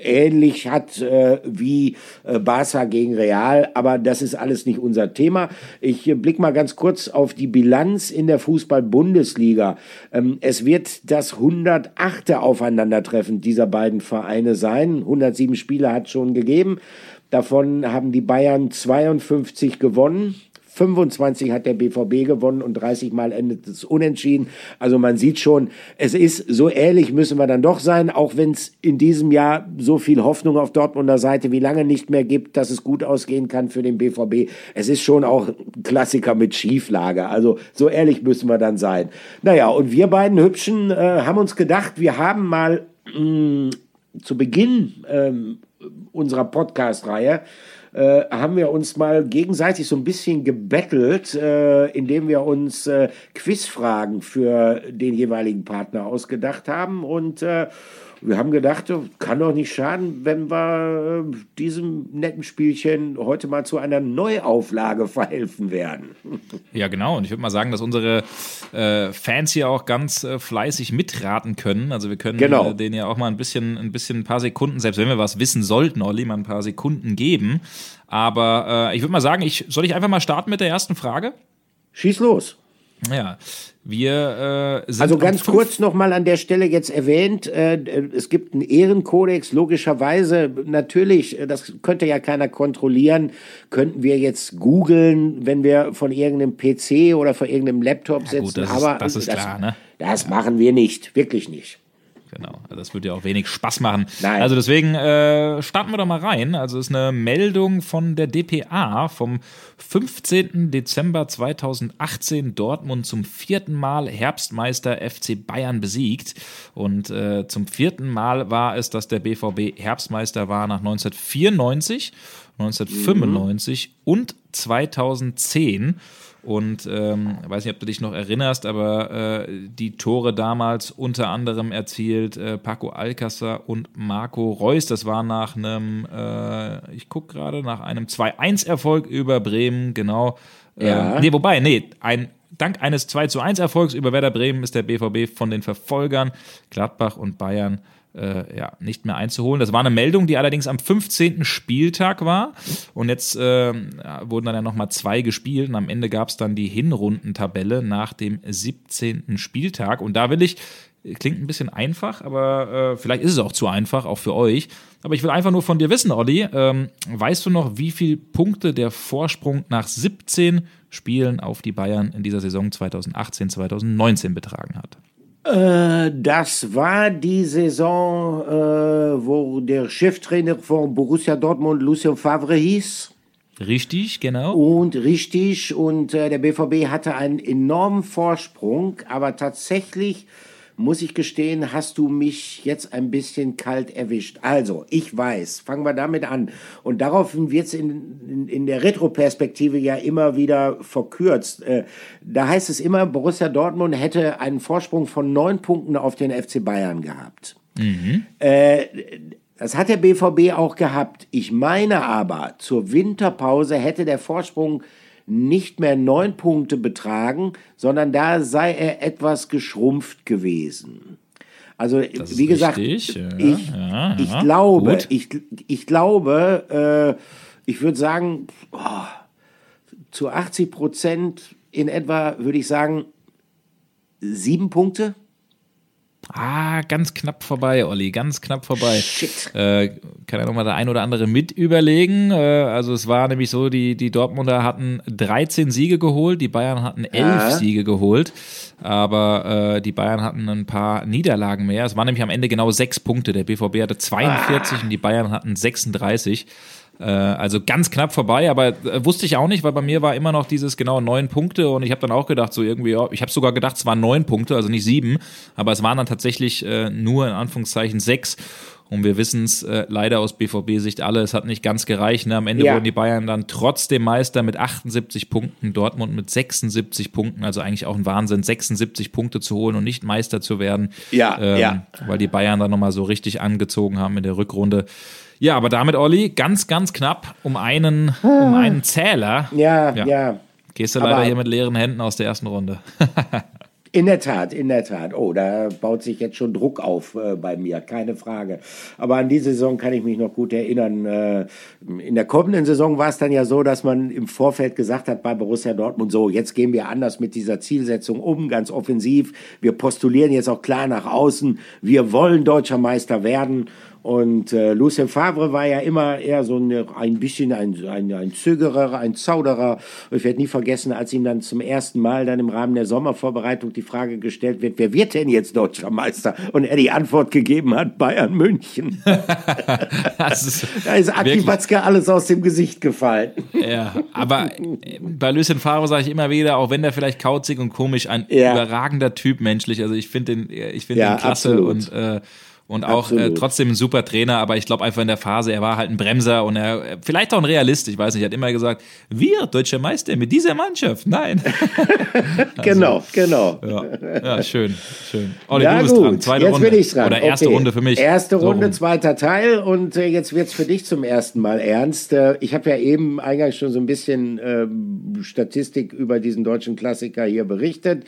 ähnlich hat äh, wie äh, Barca gegen Real, aber das ist alles nicht unser Thema. Ich äh, blicke mal ganz kurz auf die Bilanz in der Fußball-Bundesliga. Ähm, es wird das 108. Aufeinandertreffen dieser beiden Vereine sein. 107 Spiele hat es schon gegeben. Davon haben die Bayern 52 gewonnen. 25 hat der BVB gewonnen und 30 Mal endet es unentschieden. Also man sieht schon, es ist so ehrlich müssen wir dann doch sein, auch wenn es in diesem Jahr so viel Hoffnung auf Dortmunder Seite wie lange nicht mehr gibt, dass es gut ausgehen kann für den BVB. Es ist schon auch ein Klassiker mit Schieflage. Also so ehrlich müssen wir dann sein. Naja, und wir beiden Hübschen äh, haben uns gedacht, wir haben mal mh, mm, zu Beginn ähm, unserer Podcast-Reihe äh, haben wir uns mal gegenseitig so ein bisschen gebettelt, äh, indem wir uns äh, Quizfragen für den jeweiligen Partner ausgedacht haben. Und äh, wir haben gedacht, kann doch nicht schaden, wenn wir äh, diesem netten Spielchen heute mal zu einer Neuauflage verhelfen werden. (laughs) Ja, genau. Und ich würde mal sagen, dass unsere äh, Fans hier auch ganz äh, fleißig mitraten können. Also wir können genau. äh, denen ja auch mal ein bisschen, ein bisschen ein paar Sekunden, selbst wenn wir was wissen sollten, Olli, mal ein paar Sekunden geben. Aber äh, ich würde mal sagen, ich, soll ich einfach mal starten mit der ersten Frage? Schieß los. Ja, wir äh, sind Also ganz kurz nochmal an der Stelle jetzt erwähnt, äh, es gibt einen Ehrenkodex, logischerweise, natürlich, äh, das könnte ja keiner kontrollieren, könnten wir jetzt googeln, wenn wir von irgendeinem PC oder von irgendeinem Laptop ja, sitzen, gut, das aber ist, das ist klar, ne? Das ja. machen wir nicht, wirklich nicht. Genau, also das würde ja auch wenig Spaß machen. Nein. Also deswegen äh, starten wir doch mal rein. Also es ist eine Meldung von der DPA vom 15. Dezember 2018. Dortmund zum vierten Mal Herbstmeister FC Bayern besiegt. Und äh, zum vierten Mal war es, dass der BVB Herbstmeister war nach 1994, 1995 mhm. und 2010. Und ähm, weiß nicht, ob du dich noch erinnerst, aber äh, die Tore damals unter anderem erzielt äh, Paco Alcázar und Marco Reus. Das war nach einem, äh, ich gucke gerade, nach einem 2-1-Erfolg über Bremen, genau. Ähm, ja. nee, wobei, nee, ein Dank eines 2 1 Erfolgs über Werder Bremen ist der BVB von den Verfolgern Gladbach und Bayern äh, ja, nicht mehr einzuholen. Das war eine Meldung, die allerdings am 15. Spieltag war. Und jetzt äh, wurden dann ja nochmal zwei gespielt. Und am Ende gab es dann die Hinrundentabelle nach dem 17. Spieltag. Und da will ich, klingt ein bisschen einfach, aber äh, vielleicht ist es auch zu einfach, auch für euch. Aber ich will einfach nur von dir wissen, Olli, ähm, weißt du noch, wie viele Punkte der Vorsprung nach 17 Spielen auf die Bayern in dieser Saison 2018, 2019 betragen hat? Äh, das war die Saison, äh, wo der Cheftrainer von Borussia Dortmund Lucien Favre hieß. Richtig, genau. Und richtig, und äh, der BVB hatte einen enormen Vorsprung, aber tatsächlich muss ich gestehen, hast du mich jetzt ein bisschen kalt erwischt. Also, ich weiß, fangen wir damit an. Und daraufhin wird es in, in, in, der Retroperspektive ja immer wieder verkürzt. Äh, da heißt es immer, Borussia Dortmund hätte einen Vorsprung von neun Punkten auf den FC Bayern gehabt. Mhm. Äh, das hat der BVB auch gehabt. Ich meine aber, zur Winterpause hätte der Vorsprung nicht mehr neun Punkte betragen, sondern da sei er etwas geschrumpft gewesen. Also wie gesagt, ich, ja, ja, ich glaube, ich, ich glaube, äh, ich würde sagen, oh, zu 80 Prozent in etwa würde ich sagen sieben Punkte. Ah, ganz knapp vorbei, Olli, ganz knapp vorbei. Shit. Äh, kann ja nochmal der ein oder andere mit überlegen. Äh, also es war nämlich so, die, die Dortmunder hatten 13 Siege geholt, die Bayern hatten 11 ja. Siege geholt, aber äh, die Bayern hatten ein paar Niederlagen mehr. Es waren nämlich am Ende genau sechs Punkte. Der BVB hatte 42 ah. und die Bayern hatten 36. Äh, also ganz knapp vorbei, aber äh, wusste ich auch nicht, weil bei mir war immer noch dieses genau neun Punkte und ich habe dann auch gedacht, so irgendwie, ich habe sogar gedacht, es waren neun Punkte, also nicht sieben, aber es waren dann tatsächlich äh, nur in Anführungszeichen sechs. Und wir wissen es äh, leider aus BVB-Sicht alle, es hat nicht ganz gereicht. Ne? Am Ende ja. wurden die Bayern dann trotzdem Meister mit 78 Punkten, Dortmund mit 76 Punkten, also eigentlich auch ein Wahnsinn, 76 Punkte zu holen und nicht Meister zu werden. Ja, ähm, ja. Weil die Bayern dann nochmal so richtig angezogen haben in der Rückrunde. Ja, aber damit, Olli, ganz, ganz knapp um einen, um einen Zähler. Ja, ja. ja. Gehst du leider aber hier mit leeren Händen aus der ersten Runde. (laughs) In der Tat, in der Tat. Oh, da baut sich jetzt schon Druck auf äh, bei mir, keine Frage. Aber an die Saison kann ich mich noch gut erinnern. Äh, in der kommenden Saison war es dann ja so, dass man im Vorfeld gesagt hat bei Borussia Dortmund, so, jetzt gehen wir anders mit dieser Zielsetzung um, ganz offensiv. Wir postulieren jetzt auch klar nach außen, wir wollen deutscher Meister werden. Und äh, Lucien Favre war ja immer eher so ein, ein bisschen ein, ein, ein Zögerer, ein Zauderer. Ich werde nie vergessen, als ihm dann zum ersten Mal dann im Rahmen der Sommervorbereitung die Frage gestellt wird, wer wird denn jetzt deutscher Meister? Und er die Antwort gegeben hat, Bayern München. (laughs) ist da ist Aki Watzke alles aus dem Gesicht gefallen. Ja, aber bei Lucien Favre sage ich immer wieder, auch wenn der vielleicht kauzig und komisch, ein ja. überragender Typ menschlich. Also ich finde den, ich finde ja, den klasse absolut. und äh, und auch äh, trotzdem ein super Trainer, aber ich glaube einfach in der Phase, er war halt ein Bremser und er vielleicht auch ein Realist, ich weiß nicht, er hat immer gesagt, wir, deutscher Meister, mit dieser Mannschaft, nein. (laughs) genau, also, genau. Ja, ja, schön, schön. Olli, ja, du bist gut. zweite jetzt Runde. bin ich dran. Oder erste okay. Runde für mich. Erste So Runde, rum. zweiter Teil und äh, jetzt wird's für dich zum ersten Mal ernst. Äh, ich habe ja eben eingangs schon so ein bisschen äh, Statistik über diesen deutschen Klassiker hier berichtet.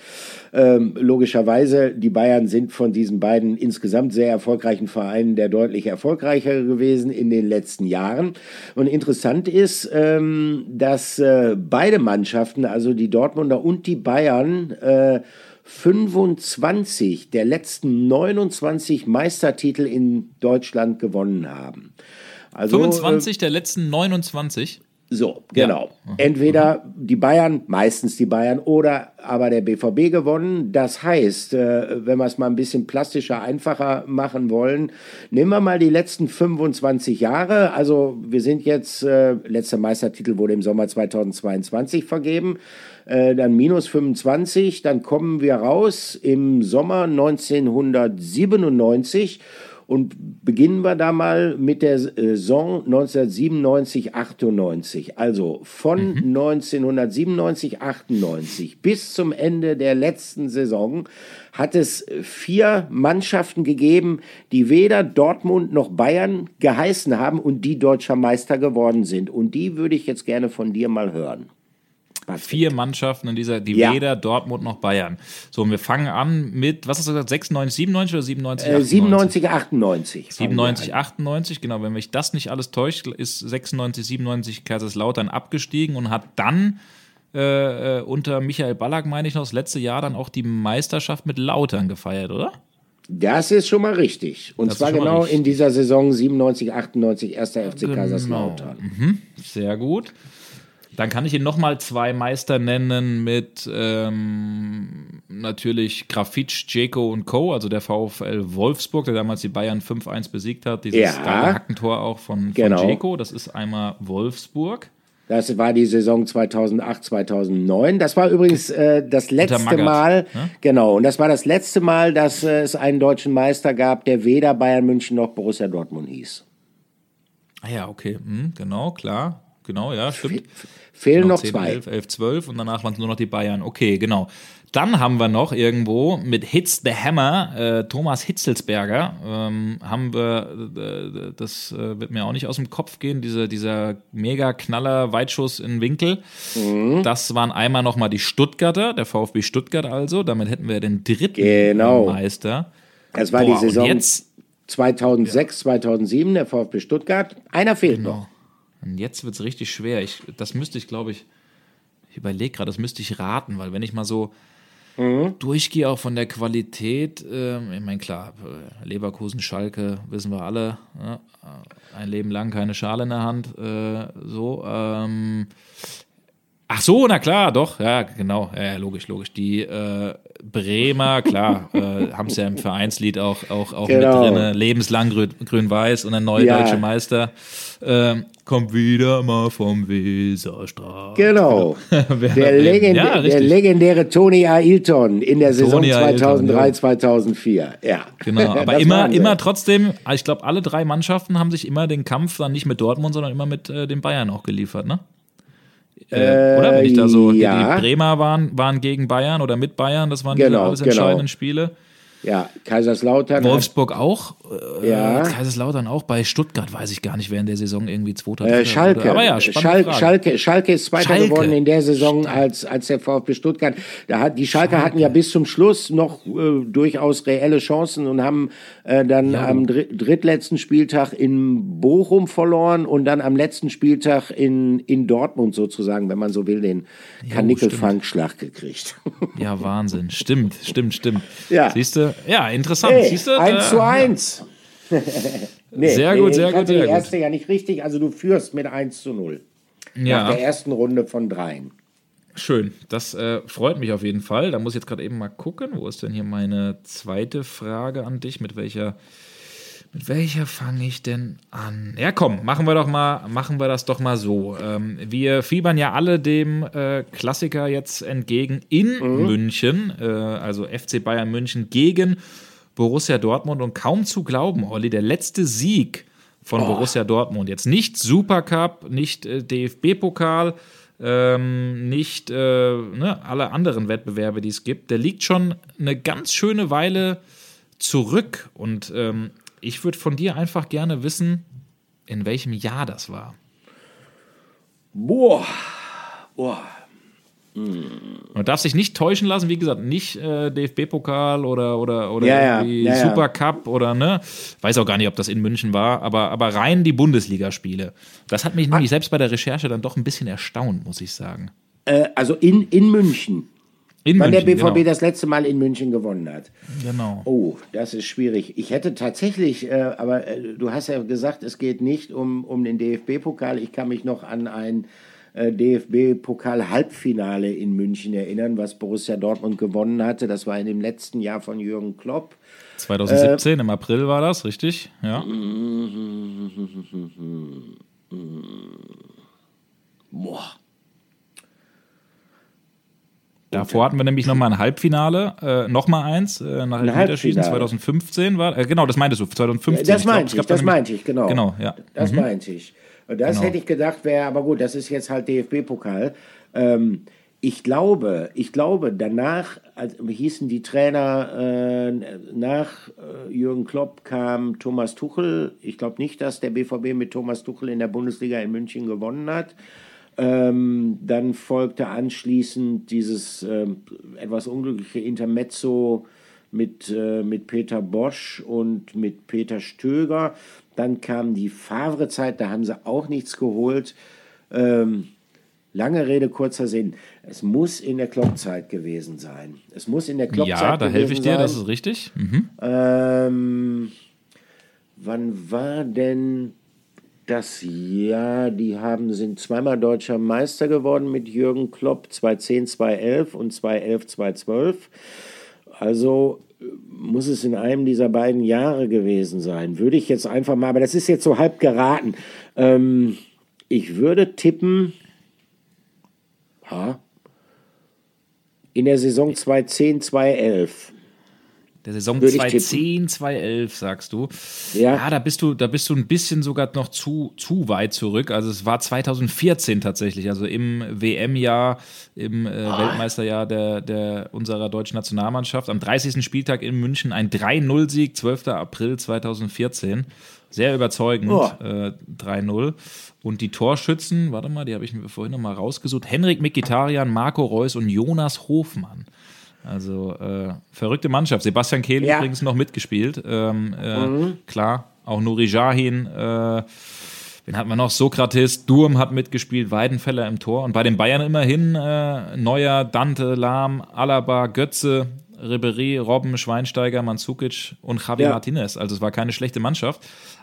Ähm, logischerweise, die Bayern sind von diesen beiden insgesamt sehr erfolgreichen Vereinen der deutlich erfolgreicher gewesen in den letzten Jahren. Und interessant ist, ähm, dass äh, beide Mannschaften, also die Dortmunder und die Bayern, äh, 25 der letzten 29 Meistertitel in Deutschland gewonnen haben. Also, 25 der letzten 29. so, genau. Entweder die Bayern, meistens die Bayern, oder aber der BVB gewonnen. Das heißt, äh, wenn wir es mal ein bisschen plastischer, einfacher machen wollen, nehmen wir mal die letzten 25 Jahre. Also wir sind jetzt, äh, letzter Meistertitel wurde im Sommer 2022 vergeben. Äh, dann minus 25, dann kommen wir raus im Sommer 1997 und beginnen wir da mal mit der Saison 1997, 98. Also von 1997, 98 bis zum Ende der letzten Saison hat es vier Mannschaften gegeben, die weder Dortmund noch Bayern geheißen haben und die deutscher Meister geworden sind. Und die würde ich jetzt gerne von dir mal hören. Vier Mannschaften in dieser, die Ja. weder Dortmund noch Bayern. So, und wir fangen an mit, was hast du gesagt, 96, 97 oder 97, Äh, 97, 98. 97, 98, genau. Wenn mich das nicht alles täuscht, ist 96, 97 Kaiserslautern abgestiegen und hat dann äh, äh, unter Michael Ballack, meine ich noch, das letzte Jahr dann auch die Meisterschaft mit Lautern gefeiert, oder? Das ist schon mal richtig. Und Das zwar genau richtig. in dieser Saison 97, 98, 1. FC Genau. Kaiserslautern. Sehr gut. Dann kann ich Ihnen nochmal zwei Meister nennen mit ähm, natürlich Grafitsch, Dzeko und Co., also der VfL Wolfsburg, der damals die Bayern 5-1 besiegt hat. Dieses Ja. Hackentor auch von, Genau. von Dzeko. Das ist einmal Wolfsburg. Das war die Saison 2008, 2009. Das war übrigens äh, das letzte Mal, ne? genau, und das war das letzte Mal, dass äh, es einen deutschen Meister gab, der weder Bayern München noch Borussia Dortmund hieß. Ah ja, okay, hm, genau, klar. Genau, ja, stimmt. Fehlen noch 10, zwei. 11, 11, 12 und danach waren es nur noch die Bayern. Okay, genau. Dann haben wir noch irgendwo mit Hits the Hammer, äh, Thomas Hitzelsberger, ähm, haben wir, äh, das äh, wird mir auch nicht aus dem Kopf gehen, diese, dieser mega-Knaller Weitschuss in Winkel. Mhm. Das waren einmal nochmal die Stuttgarter, der VfB Stuttgart also. Damit hätten wir den dritten Genau. Meister. Das war Boah, die Saison jetzt, 2006, 2007, der VfB Stuttgart. Einer fehlt Genau. noch. Und jetzt wird es richtig schwer. Ich, das müsste ich, glaube ich, ich überlege gerade, das müsste ich raten, weil wenn ich mal so durchgehe, auch von der Qualität, ähm, ich meine, klar, äh, Leverkusen, Schalke, wissen wir alle, ja, ein Leben lang keine Schale in der Hand, äh, so. Ähm, ach so, na klar, doch, ja, genau, ja, logisch, logisch. Die äh, Bremer, klar, (laughs) äh, haben es ja im Vereinslied auch, auch, auch Genau. mit drin, lebenslang grün- grün-weiß und ein neuer Ja. deutscher Meister. Ähm, kommt wieder mal vom Weserstrahl. Genau. (laughs) Wer Der, legend ja, der legendäre Tony Ailton in der Saison Tony Ailton, 2003, ja. 2004. Ja. Genau, (laughs) aber immer, immer trotzdem, ich glaube, alle drei Mannschaften haben sich immer den Kampf dann nicht mit Dortmund, sondern immer mit äh, den Bayern auch geliefert, ne? Äh, oder? Wenn ich da so, die, ja. die Bremer waren, waren gegen Bayern oder mit Bayern, das waren Genau, alles genau. entscheidenden Spiele. Ja, Kaiserslautern. Wolfsburg auch, äh, Ja. Kaiserslautern auch, bei Stuttgart weiß ich gar nicht, wer in der Saison irgendwie zweiter Äh, Schalke. Aber ja, Schal Frage. Schalke, Schalke ist Zweiter Schalke. geworden in der Saison als, als der VfB Stuttgart. Da hat, die Schalke, hatten ja bis zum Schluss noch äh, durchaus reelle Chancen und haben äh, dann am dr drittletzten Spieltag in Bochum verloren und dann am letzten Spieltag in, in Dortmund sozusagen, wenn man so will, den Kanickel-Fangschlag gekriegt. Ja, Wahnsinn. Stimmt, stimmt, stimmt. Ja. Siehst du? Ja, interessant. Hey, Siehst du? 1 Äh, zu 1. (laughs) nee, Sehr gut, sehr ich gut, sehr die gut. erste ja nicht richtig, also du führst mit 1 zu 0. Nach Ja, der ersten Runde von dreien. schön. Das äh, freut mich auf jeden Fall. Da muss ich jetzt gerade eben mal gucken. Wo ist denn hier meine zweite Frage an dich? Mit welcher, mit welcher fange ich denn an? Ja, komm, machen wir doch mal, machen wir das doch mal so. Ähm, wir fiebern ja alle dem äh, Klassiker jetzt entgegen in Mhm. München, äh, also FC Bayern München gegen Borussia Dortmund und kaum zu glauben, Olli, der letzte Sieg von oh. Borussia Dortmund. Jetzt nicht Supercup, nicht äh, DFB-Pokal, ähm, nicht äh, ne, alle anderen Wettbewerbe, die es gibt. Der liegt schon eine ganz schöne Weile zurück. Und ähm, ich würde von dir einfach gerne wissen, in welchem Jahr das war. Boah. Boah. Man darf sich nicht täuschen lassen, wie gesagt, nicht äh, DFB-Pokal oder, oder, oder ja, ja, ja, Supercup oder ne, weiß auch gar nicht, ob das in München war, aber, aber rein die Bundesligaspiele. Das hat mich nämlich selbst bei der Recherche dann doch ein bisschen erstaunt, muss ich sagen. Äh, also in, in München. In Wann München, der BVB genau. das letzte Mal in München gewonnen hat. Genau. Oh, das ist schwierig. Ich hätte tatsächlich, äh, aber äh, du hast ja gesagt, es geht nicht um, um den DFB-Pokal. Ich kann mich noch an ein äh, DFB-Pokal-Halbfinale in München erinnern, was Borussia Dortmund gewonnen hatte. Das war in dem letzten Jahr von Jürgen Klopp. 2017, im April war das, richtig? Ja. Boah. Davor hatten wir nämlich nochmal ein Halbfinale, äh, nochmal eins, äh, nach Elfmeterschießen, Halbfinale. 2015 war, äh, genau, das meintest du, 2015. Das meinte ich, das meinte ich, genau. Genau, ja. Das Mhm. meinte ich. Und das Genau. hätte ich gedacht, wäre, aber gut, das ist jetzt halt DFB-Pokal. Ähm, ich glaube, ich glaube, danach als, hießen die Trainer, äh, nach äh, Jürgen Klopp kam Thomas Tuchel. Ich glaube nicht, dass der BVB mit Thomas Tuchel in der Bundesliga in München gewonnen hat. Ähm, dann folgte anschließend dieses ähm, etwas unglückliche Intermezzo mit, äh, mit Peter Bosch und mit Peter Stöger. Dann kam die Favre-Zeit, da haben sie auch nichts geholt. Ähm, lange Rede, kurzer Sinn. Es muss in der Klopp-Zeit gewesen sein. Es muss in der Klopp-Zeit Ja, da helfe ich dir, sein. das ist richtig. Mhm. Ähm, wann war denn das Jahr? Die haben, sind zweimal deutscher Meister geworden mit Jürgen Klopp, 2010, 2011 und 2011, 2012. Also äh, muss es in einem dieser beiden Jahre gewesen sein. Würde ich jetzt einfach mal, aber das ist jetzt so halb geraten. Ähm, ich würde tippen, ha, in der Saison 2010, 2011. Der Saison Würde ich 2010, 2011, sagst du. Ja. da bist du, da bist du ein bisschen sogar noch zu, zu weit zurück. Also es war 2014 tatsächlich, also im WM-Jahr, im äh, Ah. Weltmeisterjahr der, der unserer deutschen Nationalmannschaft. Am 30. Spieltag in München ein 3-0-Sieg, 12. April 2014. Sehr überzeugend, Oh. äh, 3-0. Und die Torschützen, warte mal, die habe ich mir vorhin noch mal rausgesucht. Henrik Mikitarian, Marco Reus und Jonas Hofmann. Also äh, verrückte Mannschaft. Sebastian Kehl Ja. übrigens noch mitgespielt. Ähm, äh, Klar, auch Nuri Jahin. Äh, wen hatten wir noch? Sokrates, Durm hat mitgespielt, Weidenfeller im Tor. Und bei den Bayern immerhin äh, Neuer, Dante, Lahm, Alaba, Götze, Ribery, Robben, Schweinsteiger, Manzukic und Javi Ja. Martinez. Also es war keine schlechte Mannschaft.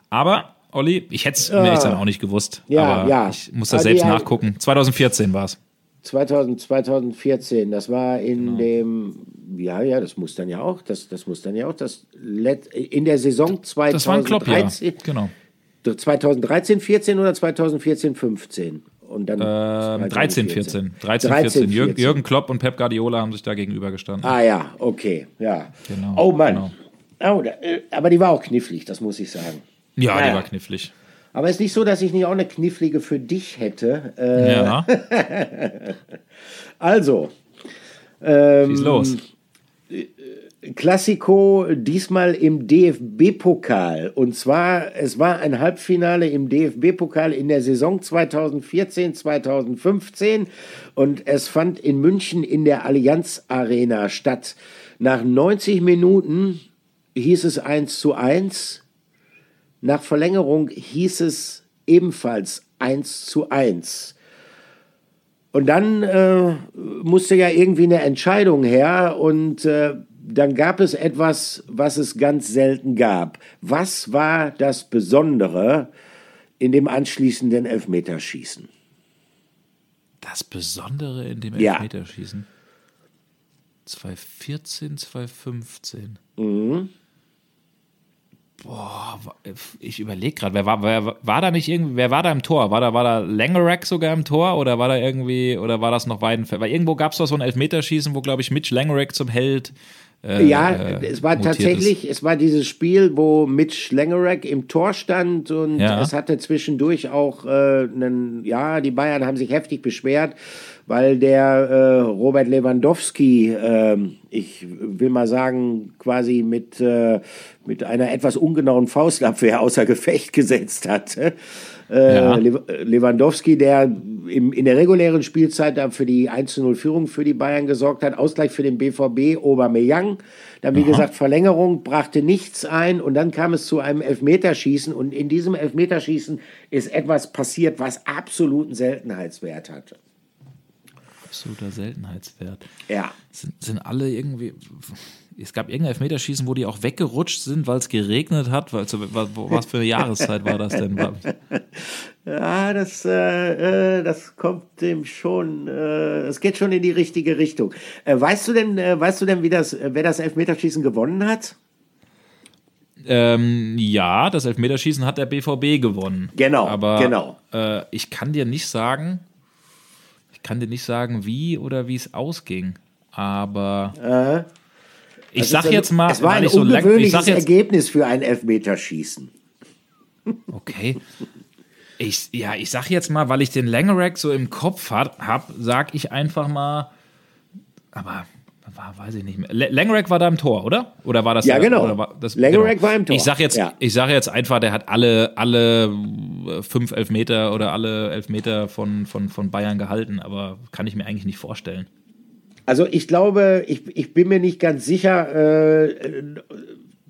Aber, Olli, ich hätte es mir dann auch nicht gewusst. Ja, aber ja. ich muss Aber selbst nachgucken. 2014 war es. 2000, 2014, das war in Genau. dem, ja, ja, das muss dann ja auch, das, das muss dann ja auch, das Let, in der Saison Das war ein Klopp, ja. 2013, Genau. 2013, 14 oder 2014, 15? Und dann Ähm, 13, 14. 13, 13, 14. Jürgen, 14. Jürgen Klopp und Pep Guardiola haben sich da gegenübergestanden. Ah ja, okay, ja. Genau, oh Mann. genau. Oh, äh, aber die war auch knifflig, das muss ich sagen. ja, naja. der war knifflig. Aber es ist nicht so, dass ich nicht auch eine knifflige für dich hätte. Äh, Ja, (laughs) Also, ähm, schieß los. Klassiko diesmal im DFB-Pokal. Und zwar, es war ein Halbfinale im DFB-Pokal in der Saison 2014, 2015 und es fand in München in der Allianz Arena statt. Nach 90 Minuten hieß es 1 zu 1. Nach Verlängerung hieß es ebenfalls 1 zu 1. Und dann äh, musste ja irgendwie eine Entscheidung her und äh, dann gab es etwas, was es ganz selten gab. Was war das Besondere in dem anschließenden Elfmeterschießen? Das Besondere in dem Ja. Elfmeterschießen. 2014, 2015. Mhm. Boah, ich überlege gerade, wer war, wer war da nicht irgendwie, wer war da im Tor? War da, war da Langerack sogar im Tor oder war da irgendwie, oder war das noch Weidenfeld? Weil irgendwo gab es doch so ein Elfmeterschießen, wo, glaube ich, Mitch Langerack zum Held Äh, ja, äh, es war tatsächlich, ist. es war dieses Spiel, wo Mitch Langerack im Tor stand und Ja. es hatte zwischendurch auch äh, einen, ja, die Bayern haben sich heftig beschwert, weil der äh, Robert Lewandowski, ähm, ich will mal sagen, quasi mit, äh, mit einer etwas ungenauen Faustabwehr (laughs) außer Gefecht gesetzt hatte. Äh, Ja. Lew- Lewandowski, der im, in der regulären Spielzeit dann für die 1-0-Führung für die Bayern gesorgt hat, Ausgleich für den BVB, Aubameyang. Dann, wie gesagt, Verlängerung brachte nichts ein und dann kam es zu einem Elfmeterschießen und in diesem Elfmeterschießen ist etwas passiert, was absoluten Seltenheitswert hatte. Absoluter Seltenheitswert. Ja. Sind, sind alle irgendwie. Es gab irgendein Elfmeterschießen, wo die auch weggerutscht sind, weil es geregnet hat. Weil, also, was, für eine Jahreszeit war das denn? (laughs) Ja, das, äh, äh, das kommt dem schon, äh, es geht schon in die richtige Richtung. Äh, weißt du denn, äh, weißt du denn, wie das, äh, wer das Elfmeterschießen gewonnen hat? Ähm, ja, das Elfmeterschießen hat der BVB gewonnen. Genau, Aber genau. Äh, ich kann dir nicht sagen, kann dir nicht sagen, wie oder wie es ausging. Aber ich Also sag jetzt mal, es war ein ich so lang- ich ungewöhnliches sag jetzt, Ergebnis für ein Elfmeterschießen. Okay. Ich, ja, ich sag jetzt mal, weil ich den Langerack so im Kopf hat, hab, sag ich einfach mal, aber war, weiß ich nicht mehr. La- Langerack war da im Tor, oder? Oder war das Ja, genau. Oder war das, Langerack war im Tor, Ich sag jetzt, ja. ich sag jetzt einfach, der hat alle, alle äh, fünf Elfmeter oder alle Elfmeter von, von, von Bayern gehalten, aber kann ich mir eigentlich nicht vorstellen. Also ich glaube, ich, ich bin mir nicht ganz sicher, äh,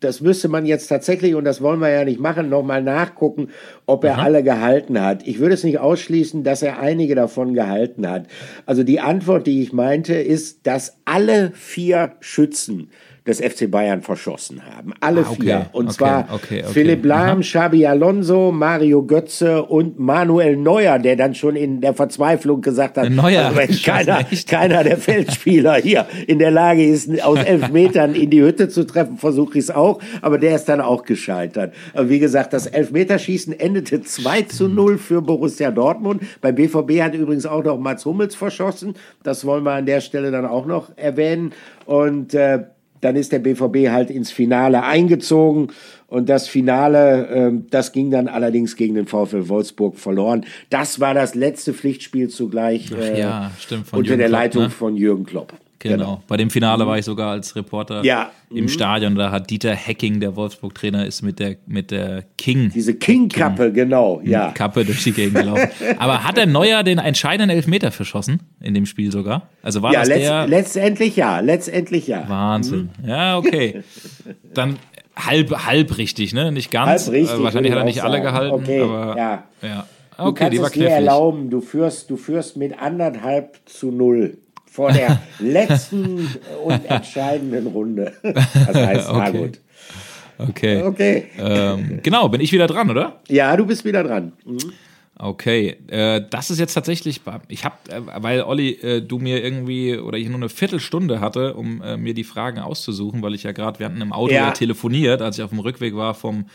das müsste man jetzt tatsächlich, und das wollen wir ja nicht machen, nochmal nachgucken, ob er alle gehalten hat. Ich würde es nicht ausschließen, dass er einige davon gehalten hat. Also die Antwort, die ich meinte, ist, dass alle vier Schützen des FC Bayern verschossen haben. Alle Ah, okay. vier. Und Okay, zwar okay. Philipp Lahm, Xabi Alonso, Mario Götze und Manuel Neuer, der dann schon in der Verzweiflung gesagt hat, Neuer also wenn keiner, keiner der Feldspieler hier in der Lage ist, aus elf (laughs) Metern in die Hütte zu treffen, versuche ich es auch. Aber der ist dann auch gescheitert. Aber wie gesagt, das Elfmeterschießen endete 2 zu 0 für Borussia Dortmund. Beim BVB hat übrigens auch noch Mats Hummels verschossen. Das wollen wir an der Stelle dann auch noch erwähnen. Und äh, dann ist der BVB halt ins Finale eingezogen. Und das Finale, ähm, das ging dann allerdings gegen den VfL Wolfsburg verloren. Das war das letzte Pflichtspiel zugleich äh, ja, stimmt, von unter Jürgen der Klopp, Leitung ne? von Jürgen Klopp. Genau. Bei dem Finale war ich sogar als Reporter Ja. im Mhm. Stadion. Da hat Dieter Hecking, der Wolfsburg-Trainer, ist mit der, mit der King. Diese King-Kappe, genau, ja. Kappe durch die Gegend gelaufen. (laughs) Aber hat der Neuer den entscheidenden Elfmeter verschossen in dem Spiel sogar? Also war Ja, das letzt, der letztendlich ja, letztendlich ja. Wahnsinn. Ja, okay. Dann halb halb richtig, ne? Nicht ganz. Halb richtig, Äh, Wahrscheinlich hat er ich nicht alle sagen. gehalten, Okay, aber ja. ja. Du Okay, kannst die war es dir knifflig. erlauben, du führst, du führst mit anderthalb zu null vor der (laughs) letzten und entscheidenden Runde. (laughs) Das heißt, na Okay. gut. Okay. Okay. Ähm, genau, bin ich wieder dran, oder? Ja, du bist wieder dran. Mhm. Okay, äh, das ist jetzt tatsächlich, ich habe, äh, weil Olli, äh, du mir irgendwie oder ich nur eine Viertelstunde hatte, um äh, mir die Fragen auszusuchen, weil ich ja gerade, wir hatten im Auto Ja. ja telefoniert, als ich auf dem Rückweg war vom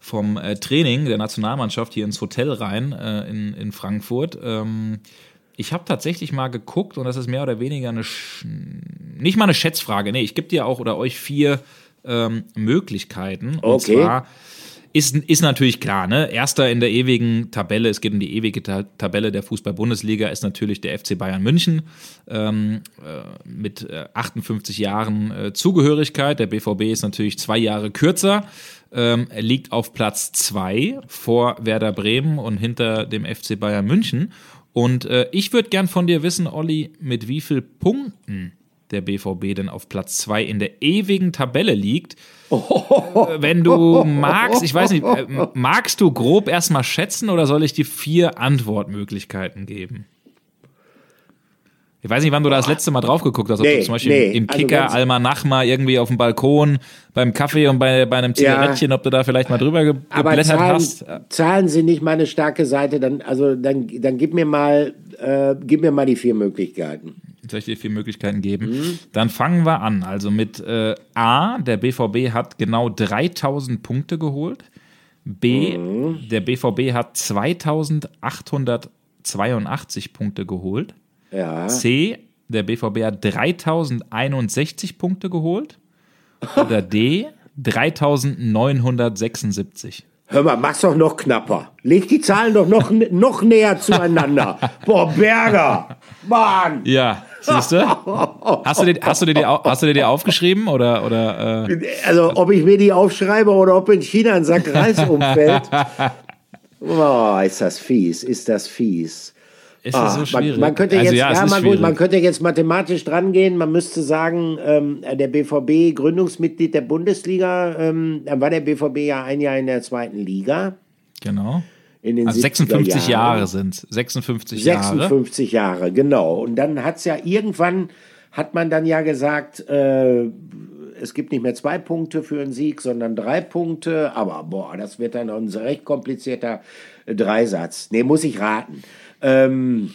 vom äh, Training der Nationalmannschaft hier ins Hotel rein äh, in, in Frankfurt. Ähm, ich habe tatsächlich mal geguckt und das ist mehr oder weniger eine, Sch nicht mal eine Schätzfrage. Nee, ich gebe dir auch oder euch vier ähm, Möglichkeiten. Und Okay. zwar ist, ist natürlich klar, ne? Erster in der ewigen Tabelle, es geht um die ewige Ta Tabelle der Fußball-Bundesliga, ist natürlich der FC Bayern München ähm, äh, mit äh, 58 Jahren äh, Zugehörigkeit. Der BVB ist natürlich zwei Jahre kürzer, ähm, liegt auf Platz zwei vor Werder Bremen und hinter dem FC Bayern München. Und äh, ich würde gern von dir wissen, Olli, mit wie viel Punkten der BVB denn auf Platz zwei in der ewigen Tabelle liegt. Äh, Wenn du magst, ich weiß nicht, äh, magst du grob erstmal schätzen oder soll ich dir vier Antwortmöglichkeiten geben? Ich weiß nicht, wann du da das letzte Mal drauf geguckt hast, ob Nee, du zum Beispiel nee, im also Kicker, ganz- Almanach mal irgendwie auf dem Balkon, beim Kaffee und bei, bei einem Zigarettchen, ob du da vielleicht mal drüber ge Aber geblättert Zahlen, hast. Zahlen sind nicht meine starke Seite, dann, also dann, dann gib mir mal, äh, gib mir mal die vier Möglichkeiten. Soll ich dir vier Möglichkeiten geben? Dann fangen wir an. Also mit äh, A, der BVB hat genau 3000 Punkte geholt. B, der BVB hat 2882 Punkte geholt. Ja. C, der BVB hat 3061 Punkte geholt. Oder D, 3976. Hör mal, mach's doch noch knapper. Leg die Zahlen doch noch, noch näher zueinander. Boah, Berger. Mann. Ja, siehst du? Hast du dir, hast du dir, die, hast du dir die aufgeschrieben oder, oder äh? Also, ob ich mir die aufschreibe oder ob in China ein Sack Reis umfällt. (laughs) Boah, ist das fies, ist das fies. Ist das so Ah, schwierig? Man, man, könnte Also jetzt, ja, ja, es ist mal gut, schwierig. man könnte jetzt mathematisch drangehen. Man müsste sagen, ähm, der BVB Gründungsmitglied der Bundesliga, ähm, dann war der BVB ja ein Jahr in der zweiten Liga. Genau. In den Also 70er 56 Jahren. Jahre sind 56 Jahre. 56 Jahre, genau. Und dann hat es ja irgendwann, hat man dann ja gesagt, äh, es gibt nicht mehr zwei Punkte für einen Sieg, sondern drei Punkte. Aber boah, das wird dann ein recht komplizierter äh, Dreisatz. Nee, muss ich raten. Ähm,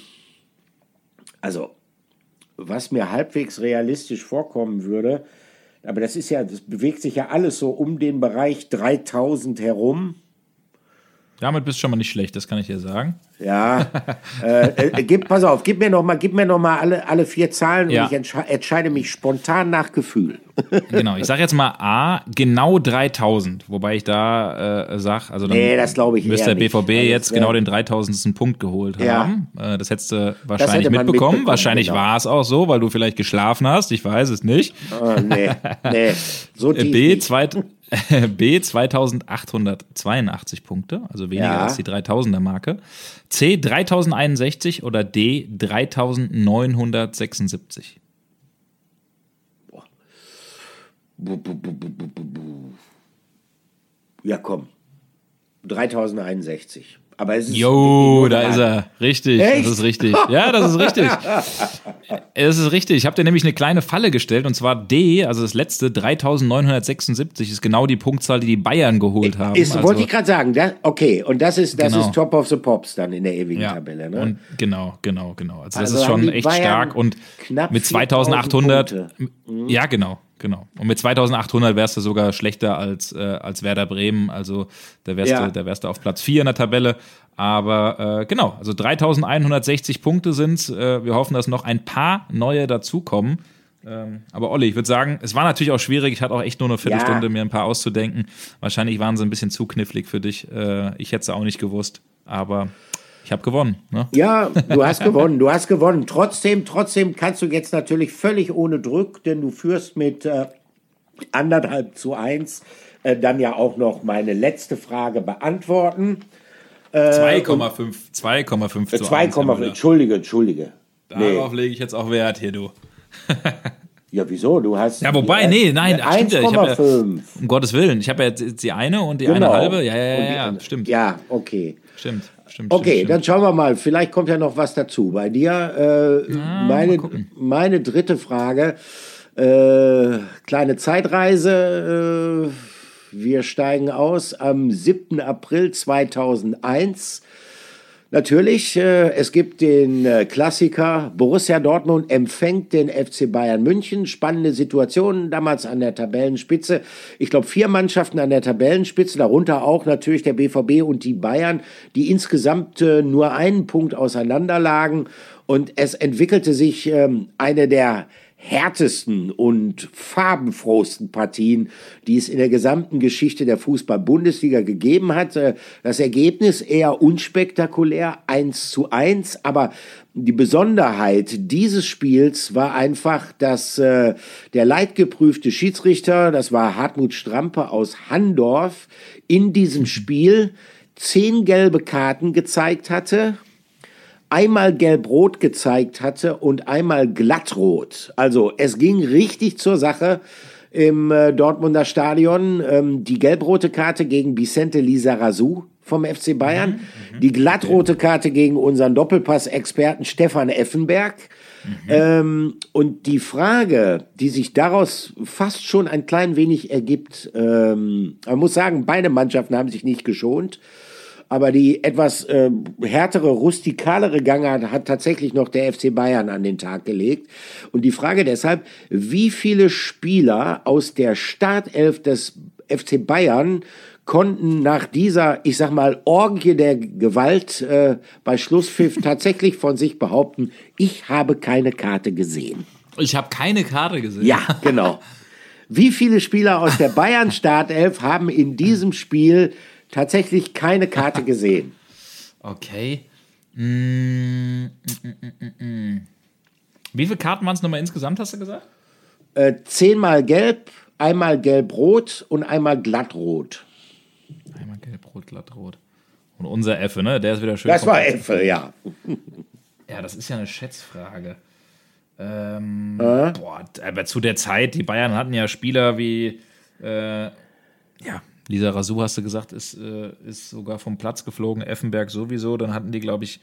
also, was mir halbwegs realistisch vorkommen würde, aber das ist ja, das bewegt sich ja alles so um den Bereich 3000 herum. Damit bist du schon mal nicht schlecht, das kann ich dir sagen. Ja, äh, äh, gib, pass auf, gib mir noch mal, gib mir noch mal alle, alle vier Zahlen Ja. und ich entsche entscheide mich spontan nach Gefühl. Genau, ich sage jetzt mal A, genau 3000, wobei ich da äh, sag, also dann Nee, das ich müsste der nicht. BVB das jetzt genau den 3000. Punkt geholt Ja. haben. Äh, das hättest du wahrscheinlich mitbekommen. mitbekommen, Wahrscheinlich genau. war es auch so, weil du vielleicht geschlafen hast, ich weiß es nicht. Ah, nee, nee, so Äh, tief B, nicht. zweit, (laughs) B 2882 Punkte, also weniger Ja. als die 3000er Marke. C 3061 oder D 3976. Bu, bu, bu, bu, bu, bu, bu. Ja, komm. 3061. Aber es ist Jo, da ist er. Richtig, Echt? das ist richtig. Ja, das ist richtig. (laughs) Es ist richtig. Ich habe dir nämlich eine kleine Falle gestellt und zwar D, also das letzte 3976 ist genau die Punktzahl, die die Bayern geholt haben. Ist, also, wollte ich gerade sagen, das, okay, und das ist, das Genau. ist Top of the Pops dann in der ewigen ja, Tabelle, ne? und genau, genau, genau. Also das Also ist schon echt Bayern stark und knapp mit 4000 2800 Punkte. Ja, genau, genau. Und mit 2800 wärst du sogar schlechter als äh, als Werder Bremen, also da wärst Ja. du da wärst du auf Platz 4 in der Tabelle, aber äh, genau, also 3160 Punkte sind's. Äh, wir hoffen, dass noch ein paar neue dazukommen. Ähm, aber Olli, ich würde sagen, es war natürlich auch schwierig. Ich hatte auch echt nur eine Viertelstunde, Ja. mir ein paar auszudenken. Wahrscheinlich waren sie ein bisschen zu knifflig für dich. Äh, ich hätte es auch nicht gewusst, aber ich habe gewonnen. Ne? Ja, du hast gewonnen, du hast gewonnen. Trotzdem, trotzdem kannst du jetzt natürlich völlig ohne Druck, denn du führst mit äh, anderthalb zu eins äh, dann ja auch noch meine letzte Frage beantworten. 2,5 2,5 Äh, zu 2, 1, Herr Müller. Entschuldige, Entschuldige. Darauf lege ich jetzt auch Wert hier, du. (laughs) Ja, wieso? Du hast. Ja, wobei, äh, nee, nein, ach, stimmt ja, ich ja- 1,5. Um Gottes Willen. Ich habe ja jetzt die eine und die eine Genau. halbe. Ja, ja, ja, ja, stimmt. Ja, okay. Stimmt, stimmt. Okay, stimmt, dann schauen wir mal. Vielleicht kommt ja noch was dazu. Bei dir, äh, meine, meine dritte Frage. Äh, kleine Zeitreise. Äh, wir steigen aus am 7. April 2001. Natürlich, äh, es gibt den äh, Klassiker. Borussia Dortmund empfängt den FC Bayern München. Spannende Situation damals an der Tabellenspitze. Ich glaube, vier Mannschaften an der Tabellenspitze, darunter auch natürlich der BVB und die Bayern, die insgesamt äh, nur einen Punkt auseinanderlagen. Und es entwickelte sich ähm, eine der härtesten und farbenfrohsten Partien, die es in der gesamten Geschichte der Fußball-Bundesliga gegeben hat. Äh, Das Ergebnis eher unspektakulär, 1 zu 1, aber die Besonderheit dieses Spiels war einfach, dass äh, der leidgeprüfte Schiedsrichter, das war Hartmut Strampe aus Handorf, in diesem Spiel zehn gelbe Karten gezeigt hatte einmal gelb-rot gezeigt hatte und einmal glattrot. Also es ging richtig zur Sache im äh, Dortmunder Stadion. Ähm, die gelb-rote Karte gegen Vicente Lizarazu vom FC Bayern, die glattrote Karte gegen unseren Doppelpass-Experten Stefan Effenberg. Ähm, und die Frage, die sich daraus fast schon ein klein wenig ergibt, ähm, man muss sagen, beide Mannschaften haben sich nicht geschont. Aber die etwas äh, härtere, rustikalere Gangart hat tatsächlich noch der FC Bayern an den Tag gelegt. Und die Frage deshalb, wie viele Spieler aus der Startelf des FC Bayern konnten nach dieser, ich sag mal, Orgie der Gewalt äh, bei Schlusspfiff (laughs) tatsächlich von sich behaupten, ich habe keine Karte gesehen. Ich habe keine Karte gesehen. Ja, (laughs) genau. Wie viele Spieler aus der Bayern Startelf haben in diesem Spiel tatsächlich keine Karte gesehen? (laughs) Okay. Mm, mm, mm, Wie viele Karten waren es nochmal insgesamt, hast du gesagt? Äh, zehnmal gelb, einmal gelb-rot und einmal glattrot. Einmal gelb-rot, glattrot. Und unser Effe, ne? Der ist wieder schön. Das war. Effe, ja. (laughs) Ja, das ist ja eine Schätzfrage. Ähm, Boah, aber zu der Zeit, die Bayern hatten ja Spieler wie, äh, ja, Lisa Razou, hast du gesagt, ist, äh, ist sogar vom Platz geflogen, Effenberg sowieso. Dann hatten die, glaube ich,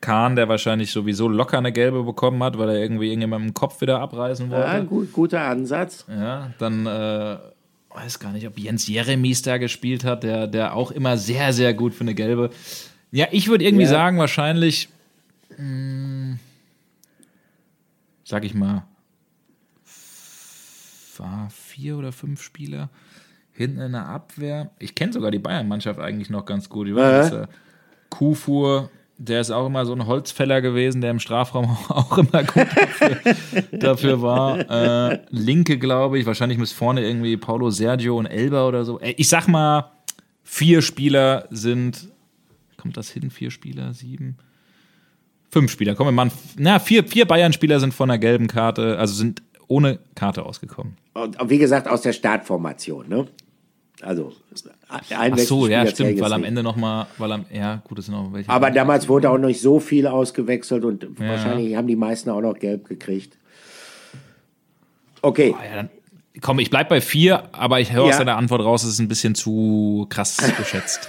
Kahn, der wahrscheinlich sowieso locker eine gelbe bekommen hat, weil er irgendwie irgendjemandem im Kopf wieder abreißen wollte. ja gut, guter Ansatz. Ja, dann äh, weiß gar nicht, ob Jens Jeremies da gespielt hat, der, der auch immer sehr, sehr gut für eine gelbe. Ja, ich würde irgendwie Ja. sagen, wahrscheinlich, mh, sag ich mal, war vier oder fünf Spieler hinten in der Abwehr. Ich kenne sogar die Bayern-Mannschaft eigentlich noch ganz gut. Ich weiß, Äh. äh, Kufur, der ist auch immer so ein Holzfäller gewesen, der im Strafraum (laughs) auch immer gut dafür, (laughs) dafür war. Äh, Linke, glaube ich, wahrscheinlich muss vorne irgendwie Paulo Sergio und Elba oder so. Ich sag mal, vier Spieler sind. Kommt das hin? Vier Spieler? Sieben? Fünf Spieler. Komm, machen. Na, vier, vier Bayern-Spieler sind von der gelben Karte, also sind ohne Karte ausgekommen. Und wie gesagt, aus der Startformation, ne? Also, ein Ach so, ja, stimmt, weil am. Ende nochmal, weil am, ja, gut, sind noch welche. Aber damals wurde auch nicht so viel ausgewechselt und wahrscheinlich haben die meisten auch noch gelb gekriegt. Okay, Ah, ja, dann, komm, ich bleib bei vier, aber ich höre aus Ja. deiner Antwort raus, es ist ein bisschen zu krass (laughs) geschätzt.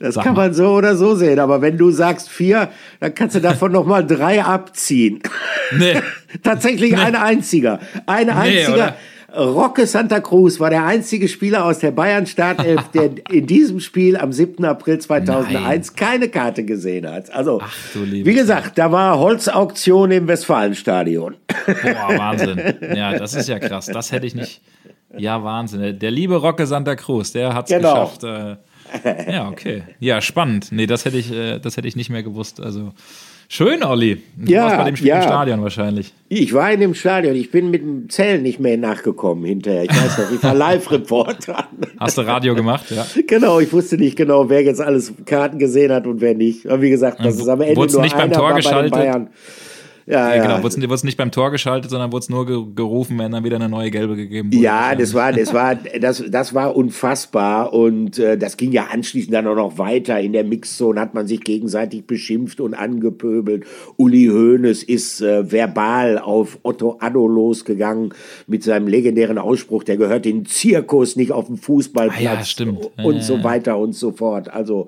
das sag kann mal. man so oder so sehen. Aber wenn du sagst vier, dann kannst du davon noch mal drei abziehen. Nee. (laughs) Tatsächlich ein einziger. Ein einziger. oder? Roque Santa Cruz war der einzige Spieler aus der Bayern Startelf, (laughs) der in diesem Spiel am 7. April 2001 keine Karte gesehen hat. Also, liebe wie gesagt, da war Holzauktion im Westfalenstadion. Boah, Wahnsinn. Ja, das ist ja krass. Das hätte ich nicht. Ja, Wahnsinn. Der liebe Rocke Santa Cruz, der hat es Genau. geschafft. Äh, ja, okay. Ja, spannend. Nee, das hätte ich, äh, das hätte ich nicht mehr gewusst. Also schön, Olli. Du Ja, warst bei dem Spiel ja. im Stadion wahrscheinlich. Ich war in dem Stadion, ich bin mit dem Zellen nicht mehr nachgekommen hinterher. Ich weiß noch, ich war (laughs) Live-Reporter. Hast du Radio gemacht? Ja. Genau, ich wusste nicht genau, wer jetzt alles Karten gesehen hat und wer nicht. Aber wie gesagt, das ist am Ende Wurdest nur nicht beim Tor war bei den geschaltet? Bayern. Ja, Ja, ja. genau. Wurde es nicht beim Tor geschaltet, sondern wurde es nur ge gerufen, wenn dann wieder eine neue gelbe gegeben wurde. Ja, das war, das war, (laughs) das, das war unfassbar und äh, das ging ja anschließend dann auch noch weiter. In der Mixzone hat man sich gegenseitig beschimpft und angepöbelt. Uli Hoeneß ist äh, verbal auf Otto Addo losgegangen mit seinem legendären Ausspruch, der gehört in den Zirkus, nicht auf dem Fußballplatz Ah ja, stimmt. Und so weiter und so fort. Also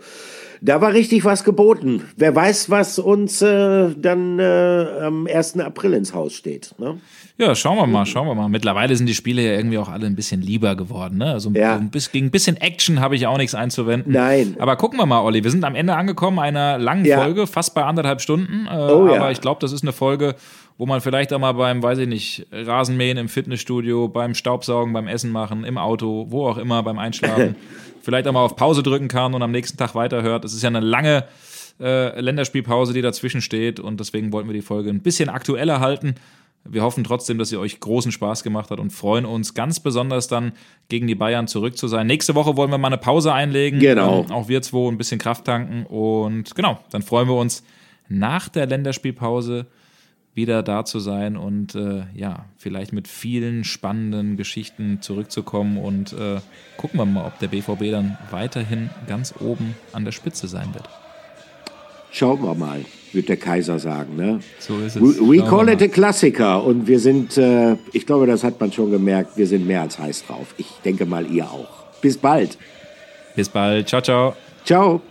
da war richtig was geboten. Wer weiß, was uns äh, dann äh, am 1. April ins Haus steht. Ne? Ja, schauen wir mal, schauen wir mal. Mittlerweile sind die Spiele ja irgendwie auch alle ein bisschen lieber geworden. Ne? Also Ja. ein bisschen, gegen ein bisschen Action habe ich auch nichts einzuwenden. Nein. Aber gucken wir mal, Olli. Wir sind am Ende angekommen einer langen Ja. Folge, fast bei anderthalb Stunden. Äh, Oh ja. Aber ich glaube, das ist eine Folge, wo man vielleicht auch mal beim, weiß ich nicht, Rasenmähen im Fitnessstudio, beim Staubsaugen, beim Essen machen, im Auto, wo auch immer, beim Einschlafen, (laughs) vielleicht auch mal auf Pause drücken kann und am nächsten Tag weiterhört. Es ist ja eine lange äh, Länderspielpause, die dazwischen steht und deswegen wollten wir die Folge ein bisschen aktueller halten. Wir hoffen trotzdem, dass sie euch großen Spaß gemacht hat und freuen uns ganz besonders dann gegen die Bayern zurück zu sein. Nächste Woche wollen wir mal eine Pause einlegen. Genau. Ähm, auch wir zwei ein bisschen Kraft tanken und genau, dann freuen wir uns nach der Länderspielpause wieder da zu sein und äh, ja, vielleicht mit vielen spannenden Geschichten zurückzukommen und äh, gucken wir mal, ob der BVB dann weiterhin ganz oben an der Spitze sein wird. Schauen wir mal, wird der Kaiser sagen. Ne? So ist es. We, we call it a Klassiker und wir sind, äh, ich glaube, das hat man schon gemerkt, wir sind mehr als heiß drauf. Ich denke mal, ihr auch. Bis bald. Bis bald. Ciao, ciao. Ciao.